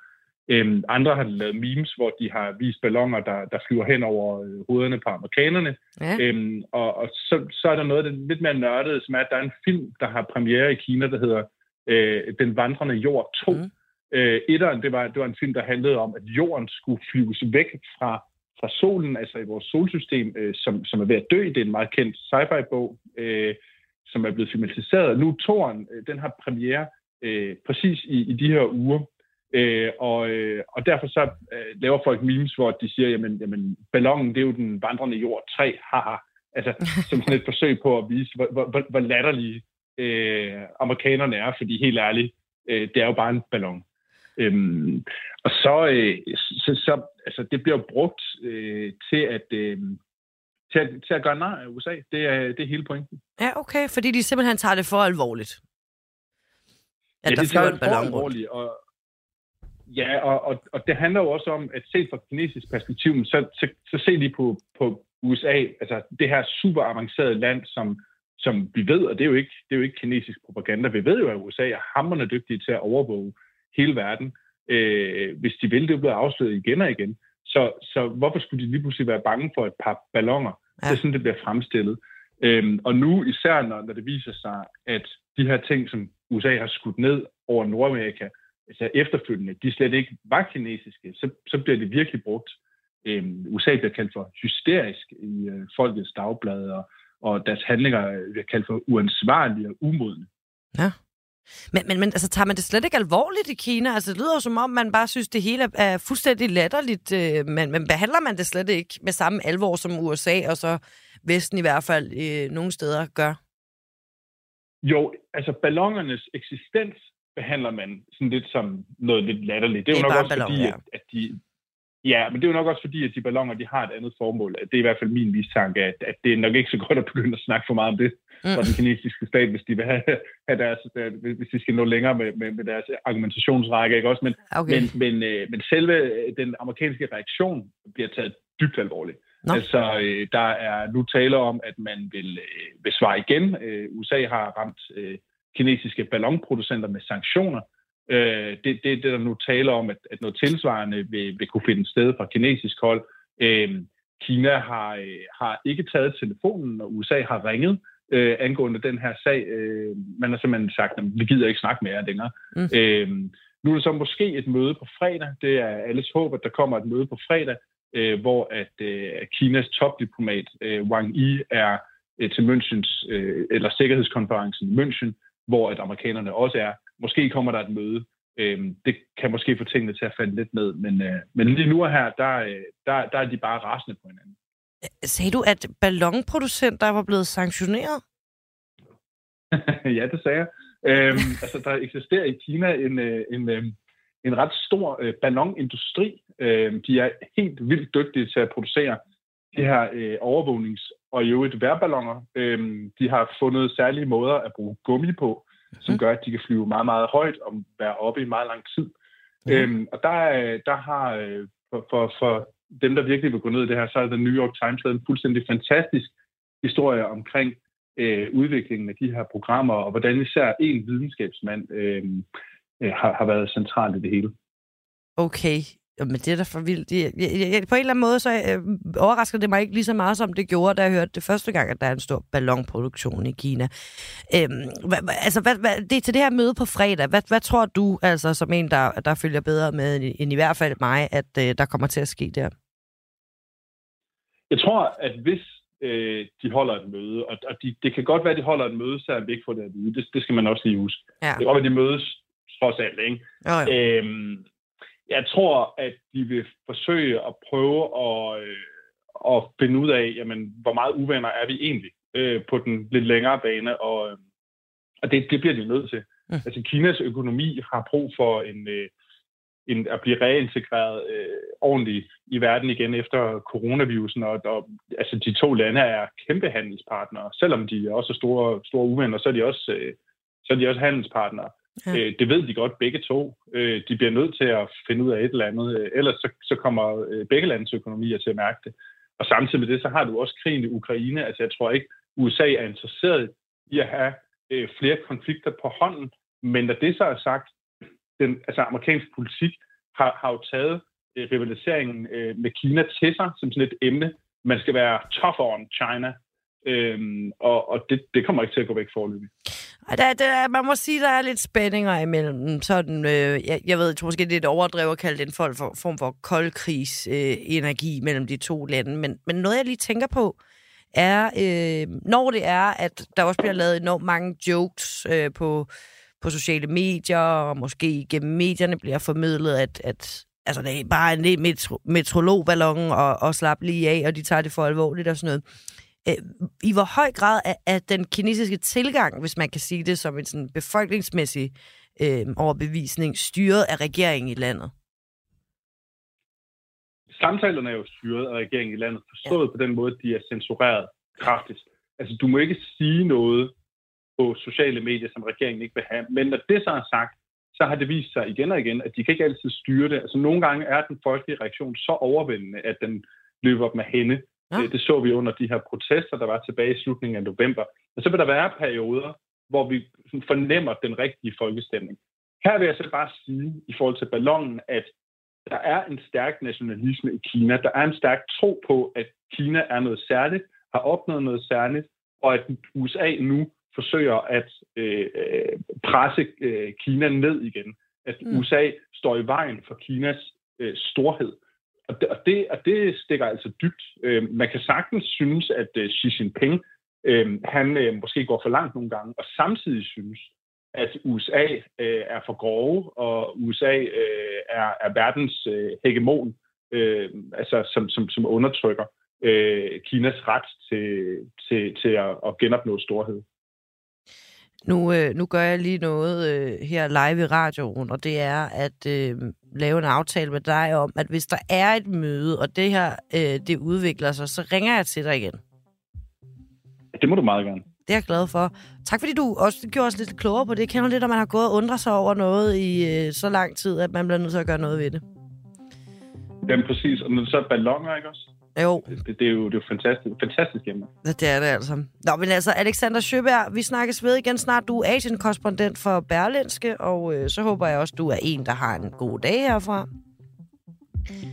Øhm, andre har lavet memes, hvor de har vist ballonger, der, der flyver hen over øh, hovederne på amerikanerne. Ja. Øhm, og og så, så er der noget, der er lidt mere nørdet, som er, at der er en film, der har premiere i Kina, der hedder øh, Den vandrende jord 2, mm. Øh, etteren, det var, det var en film, der handlede om, at jorden skulle flyves væk fra, fra solen, altså i vores solsystem, øh, som, som er ved at dø. Det er en meget kendt sci-fi-bog, øh, som er blevet filmatiseret. Nu toren, øh, den har premiere øh, præcis i, i de her uger. Øh, og, øh, og derfor så øh, laver folk memes, hvor de siger, jamen, jamen ballonen, det er jo den vandrende jord 3, haha. Altså, som sådan et forsøg på at vise, hvor, hvor, hvor latterlige øh, amerikanerne er, fordi helt ærligt, øh, det er jo bare en ballon. Øhm, og så, øh, så, så altså, det bliver brugt øh, til at øh, til at, til at gøre nej af USA. Det er, det er hele pointen.
Ja, okay, fordi de simpelthen tager det for alvorligt.
At ja, der det tager det for alvorligt. Og, ja, og, og, og det handler jo også om, at set fra kinesisk perspektiv, så, så, så se lige på, på USA, altså det her super avancerede land, som, som vi ved, og det er, jo ikke, det er jo ikke kinesisk propaganda, vi ved jo, at USA er hammerne dygtige til at overvåge hele verden. Øh, hvis de vil, det bliver afsløret igen og igen. Så, så hvorfor skulle de lige pludselig være bange for et par ballonger? Ja. Det er sådan, det bliver fremstillet. Øhm, og nu især, når, når det viser sig, at de her ting, som USA har skudt ned over Nordamerika, altså efterfølgende, de slet ikke var kinesiske, så, så bliver det virkelig brugt. Øhm, USA bliver kaldt for hysterisk i øh, folkets dagblad, og, og deres handlinger bliver kaldt for uansvarlige og umodne.
Ja. Men, men, men altså, tager man det slet ikke alvorligt i Kina? Altså, det lyder som om, man bare synes, det hele er fuldstændig latterligt, øh, men, men behandler man det slet ikke med samme alvor som USA, og så Vesten i hvert fald øh, nogle steder gør?
Jo, altså ballongernes eksistens behandler man sådan lidt som noget lidt latterligt. Det er, det er jo nok også ballon, fordi, ja. at, at de, Ja, men det er jo nok også fordi, at de ballonger de har et andet formål. Det er i hvert fald min mistanke, at, at det er nok ikke så godt at begynde at snakke for meget om det mm. fra den kinesiske stat, hvis de vil have, have deres, hvis de skal nå længere med, med, med deres argumentationsrække. Ikke også? Men, okay. men, men, øh, men selve øh, den amerikanske reaktion bliver taget dybt alvorligt. No. Altså, øh, der er nu tale om, at man vil, øh, vil svare igen. Øh, USA har ramt øh, kinesiske ballonproducenter med sanktioner. Øh, det, det, det der nu taler om, at, at noget tilsvarende vil, vil kunne finde sted fra kinesisk hold. Øh, Kina har, øh, har ikke taget telefonen, når USA har ringet øh, angående den her sag. Øh, man har simpelthen sagt, at vi gider ikke snakke mere længere. Mm. Øh, nu er der så måske et møde på fredag. Det er alles håb, at der kommer et møde på fredag, øh, hvor at øh, Kinas topdiplomat øh, Wang Yi er øh, til Münchens, øh, eller Sikkerhedskonferencen i München, hvor at amerikanerne også er. Måske kommer der et møde. Øhm, det kan måske få tingene til at falde lidt ned, men, øh, men lige nu her, der, øh, der, der er de bare rasende på hinanden.
Sagde du, at ballonproducenter var blevet sanktioneret?
ja, det sagde jeg. Øhm, altså, der eksisterer i Kina en, øh, en, en, en ret stor øh, ballonindustri. Øhm, de er helt vildt dygtige til at producere de her øh, overvågnings- og i øvrigt vejrballoner. Øhm, de har fundet særlige måder at bruge gummi på, som gør, at de kan flyve meget, meget højt og være oppe i meget lang tid. Mm. Øhm, og der, der har, øh, for, for, for dem, der virkelig vil gå ned i det her, så er The New York Times lavet en fuldstændig fantastisk historie omkring øh, udviklingen af de her programmer, og hvordan især en videnskabsmand øh, øh, har, har været central i det hele.
Okay, men det er da for vildt. Jeg, jeg, jeg, på en eller anden måde, så øh, overrasker det mig ikke lige så meget, som det gjorde, da jeg hørte det første gang, at der er en stor ballonproduktion i Kina. Øhm, hva, altså, hvad, hva, det er til det her møde på fredag. Hvad, hvad tror du, altså som en, der, der følger bedre med, end i hvert fald mig, at øh, der kommer til at ske der?
Jeg tror, at hvis øh, de holder et møde, og, og de, det kan godt være, at de holder et møde, så er vi ikke få det at vide. Det, det skal man også lige huske. Ja. Det kan godt være, at de mødes trods alt, ikke? Oh, ja. øhm, jeg tror, at de vil forsøge at prøve at, øh, at finde ud af, jamen, hvor meget uvenner er vi egentlig øh, på den lidt længere bane, og, øh, og det, det bliver de nødt til. Mm. Altså, Kinas økonomi har brug for en, øh, en, at blive reintegreret øh, ordentligt i verden igen efter coronavirusen, og, og altså, de to lande er kæmpe handelspartnere. Selvom de også er store, store uvenner, så er de også, øh, så er de også handelspartnere. Ja. Øh, det ved de godt begge to. Øh, de bliver nødt til at finde ud af et eller andet. Øh, ellers så, så kommer øh, begge landes økonomier til at mærke det. Og samtidig med det, så har du også krigen i Ukraine. Altså jeg tror ikke, USA er interesseret i at have øh, flere konflikter på hånden. Men når det så er sagt, den altså amerikansk politik har, har jo taget øh, rivaliseringen øh, med Kina til sig som sådan et emne. Man skal være tough on China. Øhm, og og det, det kommer ikke til at gå væk forløbig.
Der, der, man må sige, der er lidt spændinger imellem. Sådan, øh, jeg, jeg ved, jeg tror måske, det er et overdrev at kalde det en form for, form for koldkrigsenergi øh, mellem de to lande. Men, men noget, jeg lige tænker på, er, øh, når det er, at der også bliver lavet enormt mange jokes øh, på, på sociale medier, og måske gennem medierne bliver formidlet, at, at altså, det er bare en metro, metrologballon og, og slap lige af, og de tager det for alvorligt og sådan noget. Øh, I hvor høj grad er, er den kinesiske tilgang, hvis man kan sige det som en sådan befolkningsmæssig øh, overbevisning, styret af regeringen i landet?
Samtalerne er jo styret af regeringen i landet, forstået ja. på den måde, de er censureret kraftigt. Altså, du må ikke sige noget på sociale medier, som regeringen ikke vil have. Men når det så er sagt, så har det vist sig igen og igen, at de kan ikke altid styre det. Altså nogle gange er den folkelige reaktion så overvældende, at den løber dem af hende. Ja. Det, det så vi under de her protester, der var tilbage i slutningen af november. Og så vil der være perioder, hvor vi fornemmer den rigtige folkestemning. Her vil jeg så bare sige, i forhold til ballonen, at der er en stærk nationalisme i Kina. Der er en stærk tro på, at Kina er noget særligt, har opnået noget særligt, og at USA nu forsøger at øh, presse øh, Kina ned igen. At mm. USA står i vejen for Kinas øh, storhed. Og det, og, det, og det stikker altså dybt. Øh, man kan sagtens synes, at øh, Xi Jinping øh, han øh, måske går for langt nogle gange, og samtidig synes, at USA øh, er for grove, og USA øh, er, er verdens øh, hegemon, øh, altså som, som, som undertrykker øh, Kinas ret til, til, til at, at genopnå storhed.
Nu, øh, nu gør jeg lige noget øh, her live i radioen, og det er at øh, lave en aftale med dig om, at hvis der er et møde, og det her øh, det udvikler sig, så ringer jeg til dig igen.
Det må du meget gerne.
Det er jeg glad for. Tak fordi du også gjorde os lidt klogere på det. Jeg kender lidt, at man har gået og undret sig over noget i øh, så lang tid, at man bliver nødt til at gøre noget ved det.
Jamen præcis. Og så ballonger, ikke også?
Jo.
Det, det, er jo, det er jo fantastisk, fantastisk hjemme.
Det er det altså. Nå, men altså, Alexander Sjøberg, vi snakkes ved igen snart. Du er Asien-korrespondent for Berlinske, og øh, så håber jeg også, du er en, der har en god dag herfra.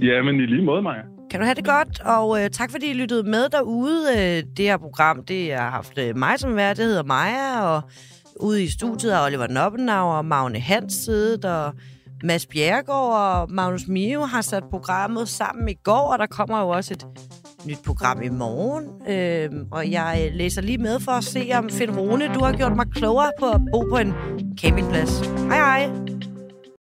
Ja, men i lige måde, Maja.
Kan du have det godt, og øh, tak fordi I lyttede med derude. Øh, det her program, det har haft øh, mig som vært, det hedder Maja, og ude i studiet er Oliver Noppenau og Magne Hans siddet, og Mads Bjerregaard og Magnus Mio har sat programmet sammen i går, og der kommer jo også et nyt program i morgen. Øhm, og jeg læser lige med for at se, om Finn Rune, du har gjort mig klogere på at bo på en campingplads. Hej hej!